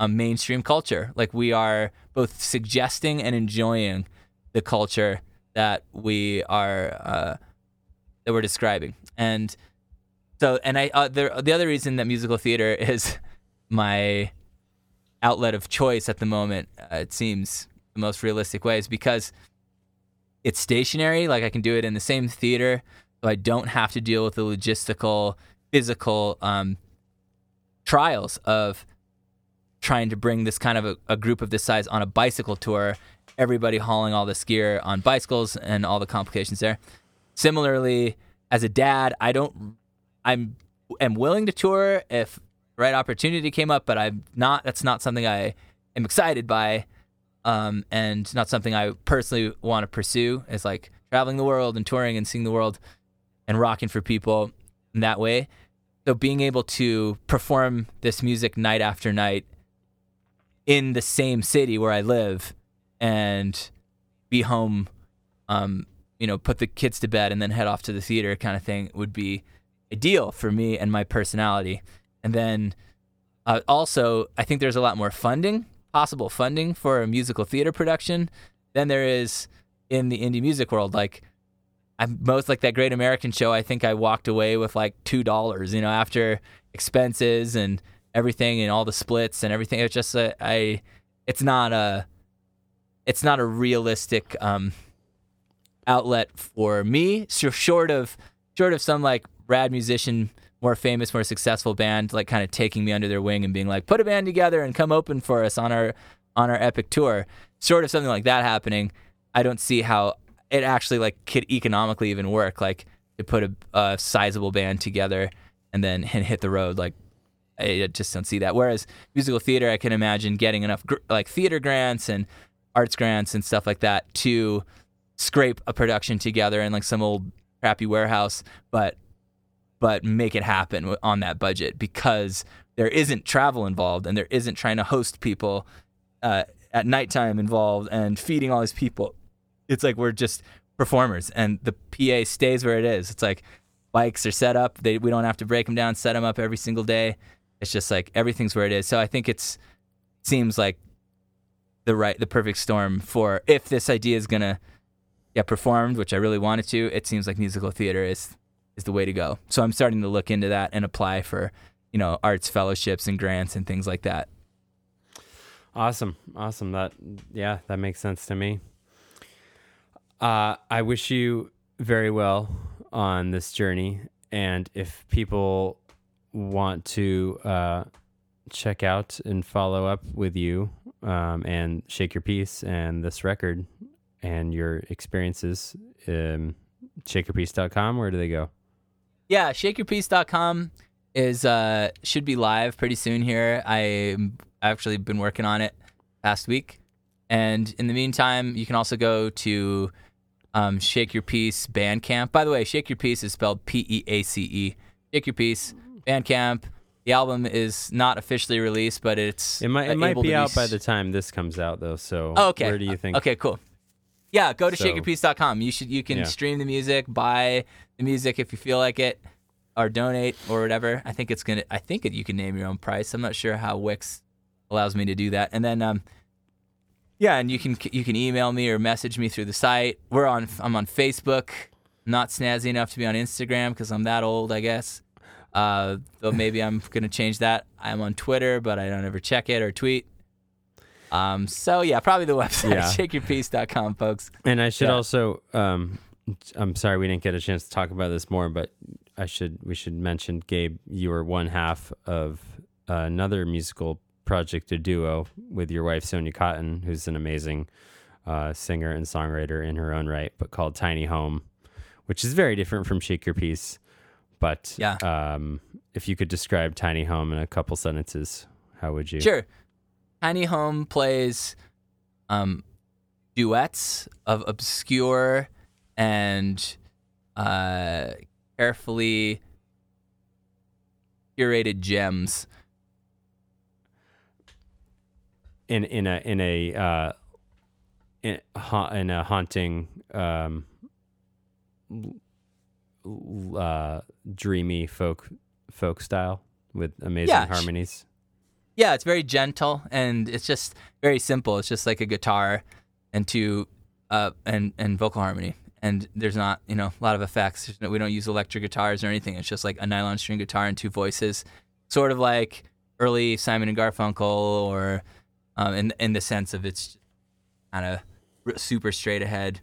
a mainstream culture. Like we are both suggesting and enjoying the culture that we are uh, that we're describing, and so and I uh, the the other reason that musical theater is my outlet of choice at the moment, uh, it seems the most realistic way is because it's stationary. Like I can do it in the same theater, so I don't have to deal with the logistical, physical um, trials of trying to bring this kind of a, a group of this size on a bicycle tour, everybody hauling all this gear on bicycles and all the complications there. Similarly, as a dad, I don't, I'm, am willing to tour if the right opportunity came up, but I'm not. That's not something I am excited by, um, and not something I personally want to pursue. Is like traveling the world and touring and seeing the world and rocking for people in that way. So being able to perform this music night after night in the same city where I live and be home, um, you know, put the kids to bed and then head off to the theater kind of thing would be ideal for me and my personality. And then uh, also, I think there's a lot more funding, possible funding for a musical theater production than there is in the indie music world. Like, I'm most like that Great American Show. I think I walked away with like two dollars, you know, after expenses and everything and all the splits and everything. It's just a, I, it's not a, it's not a realistic um, outlet for me. So short of, short of some like rad musician, more famous, more successful band, like kind of taking me under their wing and being like, put a band together and come open for us on our, on our epic tour. Sort of something like that happening, I don't see how it actually like could economically even work. Like to put a, a sizable band together and then and hit the road. Like I just don't see that. Whereas musical theater, I can imagine getting enough gr- like theater grants and arts grants and stuff like that to scrape a production together in like some old crappy warehouse, but but make it happen on that budget because there isn't travel involved and there isn't trying to host people uh, at nighttime involved and feeding all these people. It's like we're just performers and the PA stays where it is. It's like bikes are set up. They we don't have to break them down, set them up every single day. It's just like everything's where it is. So I think it's seems like the right the perfect storm for if this idea is gonna get performed, which I really wanted to. It seems like musical theater is is the way to go. So I'm starting to look into that and apply for you know arts fellowships and grants and things like that. Awesome. Awesome. That yeah, that makes sense to me. Uh, I wish you very well on this journey, and if people want to uh, check out and follow up with you um, and shake your peace and this record and your experiences, um, shakeyourpeace.com. Where do they go? Yeah, shakeyourpeace.com is uh should be live pretty soon here. I actually been working on it past week. And in the meantime, you can also go to um, Shake Your Peace Bandcamp. By the way, Shake Your Peace is spelled P E A C E. Shake Your Peace Bandcamp. The album is not officially released, but it's It might it might be out by the time this comes out, though. So Oh, okay. where do you think? Okay, cool. Yeah, go to So- shakeyourpeace.com. You should you can Yeah. stream the music, buy the music if you feel like it, or donate or whatever. I think it's gonna. I think it, you can name your own price. I'm not sure how Wix allows me to do that. And then, um, yeah, and you can you can email me or message me through the site. We're on. I'm on Facebook. Not snazzy enough to be on Instagram because I'm that old, I guess. Uh, though maybe I'm gonna change that. I'm on Twitter, but I don't ever check it or tweet. Um, so yeah, probably the website, Yeah. shakeyourpeace.com, folks. And I should Yeah. also um I'm sorry we didn't get a chance to talk about this more, but I should we should mention Gabe, you were one half of another musical project, a duo with your wife Sonia Cotton, who's an amazing uh, singer and songwriter in her own right, but called Tiny Home, which is very different from Shake Your Peace. But Yeah. um, if you could describe Tiny Home in a couple sentences, how would you? Sure. Tiny Home plays um, duets of obscure and uh, carefully curated gems. in in a in a uh, in, ha- in a haunting, um, uh, dreamy folk folk style with amazing Yeah, harmonies. Yeah, it's very gentle and it's just very simple. It's just like a guitar and two uh, and and vocal harmony. And there's not you know a lot of effects. No- we don't use electric guitars or anything. It's just like a nylon string guitar and two voices, sort of like early Simon and Garfunkel, or um, in in the sense of it's kind of super straight ahead,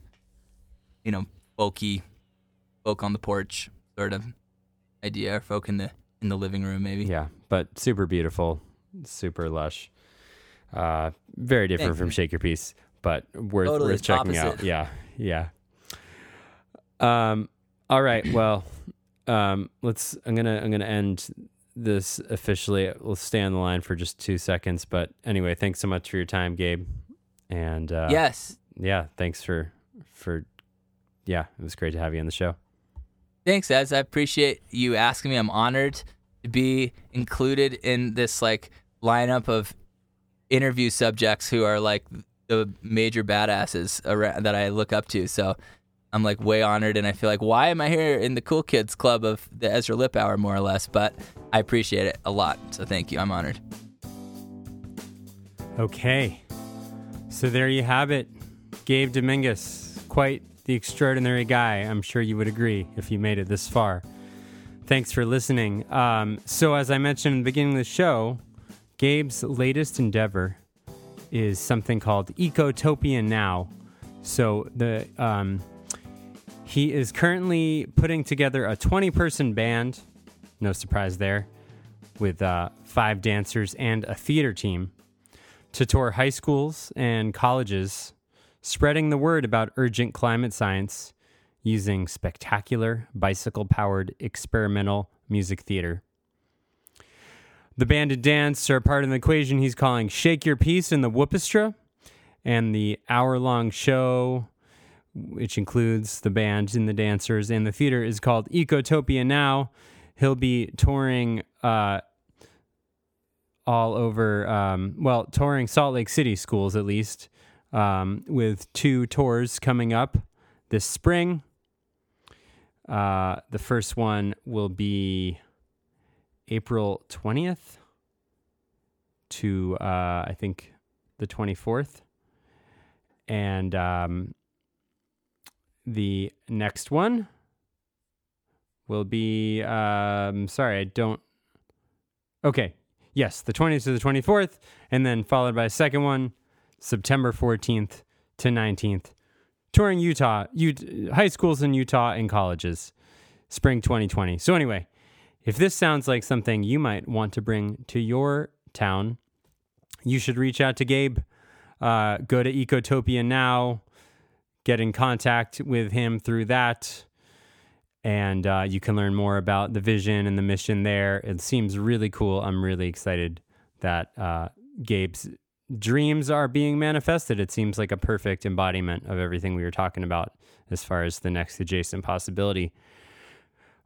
you know, folky, folk on the porch sort of idea, or folk in the in the living room maybe. Yeah, but super beautiful, super lush. Uh, very different Thank from you. Shake Your Peace, but worth Totally worth checking out. Yeah, yeah. Um. All right. Well, um. Let's. I'm gonna. I'm gonna end this officially. We'll stay on the line for just two seconds. But anyway, thanks so much for your time, Gabe. And uh, yes. yeah, thanks for for. Yeah, it was great to have you on the show. Thanks, Ez. I appreciate you asking me. I'm honored to be included in this like lineup of interview subjects who are like the major badasses around, that I look up to. So I'm like way honored, and I feel like why am I here in the cool kids club of the Ezra Lip Hour, more or less? But I appreciate it a lot. So thank you. I'm honored. Okay. So there you have it. Gabe Dominguez, quite the extraordinary guy. I'm sure you would agree if you made it this far. Thanks for listening. Um, so, as I mentioned in the beginning of the show, Gabe's latest endeavor is something called Ecotopia Now. So, the um, he is currently putting together a 20 person band, no surprise there, with uh, five dancers and a theater team to tour high schools and colleges, spreading the word about urgent climate science using spectacular bicycle powered experimental music theater. The band and dance are part of the equation he's calling Shake Your Peace in the Whoopestra, and the hour long show, which includes the band and the dancers and the theater, is called Ecotopia Now. He'll be touring uh, all over, um, well, touring Salt Lake City schools at least, um, with two tours coming up this spring. Uh, the first one will be April 20th to, uh, I think, the 24th. And um, the next one will be, um, sorry, I don't. Okay, Yes, the 20th to the 24th, and then followed by a second one, September 14th to 19th, touring Utah, Ut- high schools in Utah and colleges, spring 2020. So, anyway, if this sounds like something you might want to bring to your town, you should reach out to Gabe. Uh, go to Ecotopia now, get in contact with him through that and uh, you can learn more about the vision and the mission there. It seems really cool. I'm really excited that uh, Gabe's dreams are being manifested. It seems like a perfect embodiment of everything we were talking about as far as the next adjacent possibility.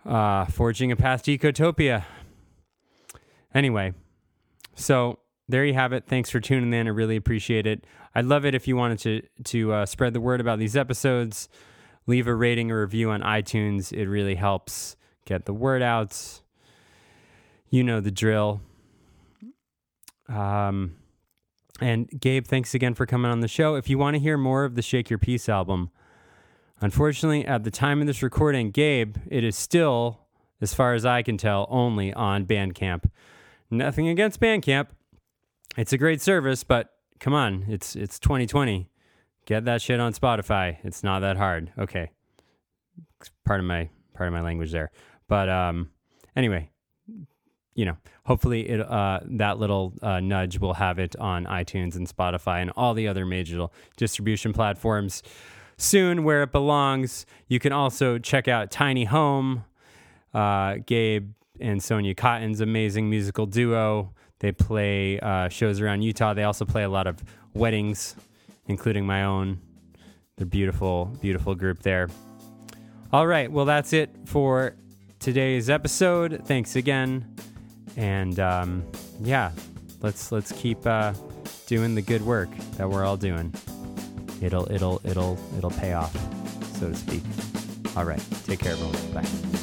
Uh, forging a path to ecotopia. Anyway, so there you have it. Thanks for tuning in. I really appreciate it. I'd love it if you wanted to to uh, spread the word about these episodes leave a rating or review on iTunes. It really helps get the word out. You know the drill. Um, and Gabe, thanks again for coming on the show. If you want to hear more of the Shake Your Peace album, unfortunately, at the time of this recording, Gabe, it is still, as far as I can tell, only on Bandcamp. Nothing against Bandcamp. It's a great service, but come on, it's it's 2020 get that shit on Spotify. It's not that hard. Okay. Part of my part of my language there. But um anyway, you know, hopefully it uh that little uh, nudge will have it on iTunes and Spotify and all the other major distribution platforms soon where it belongs. You can also check out Tiny Home, uh Gabe and Sonia Cotton's amazing musical duo. They play uh, shows around Utah. They also play a lot of weddings including my own. They're beautiful, beautiful group there. All right, well, that's it for today's episode. Thanks again, and um, yeah, let's let's keep uh, doing the good work that we're all doing. It'll it'll it'll it'll pay off, so to speak. All right, take care, everyone. Bye.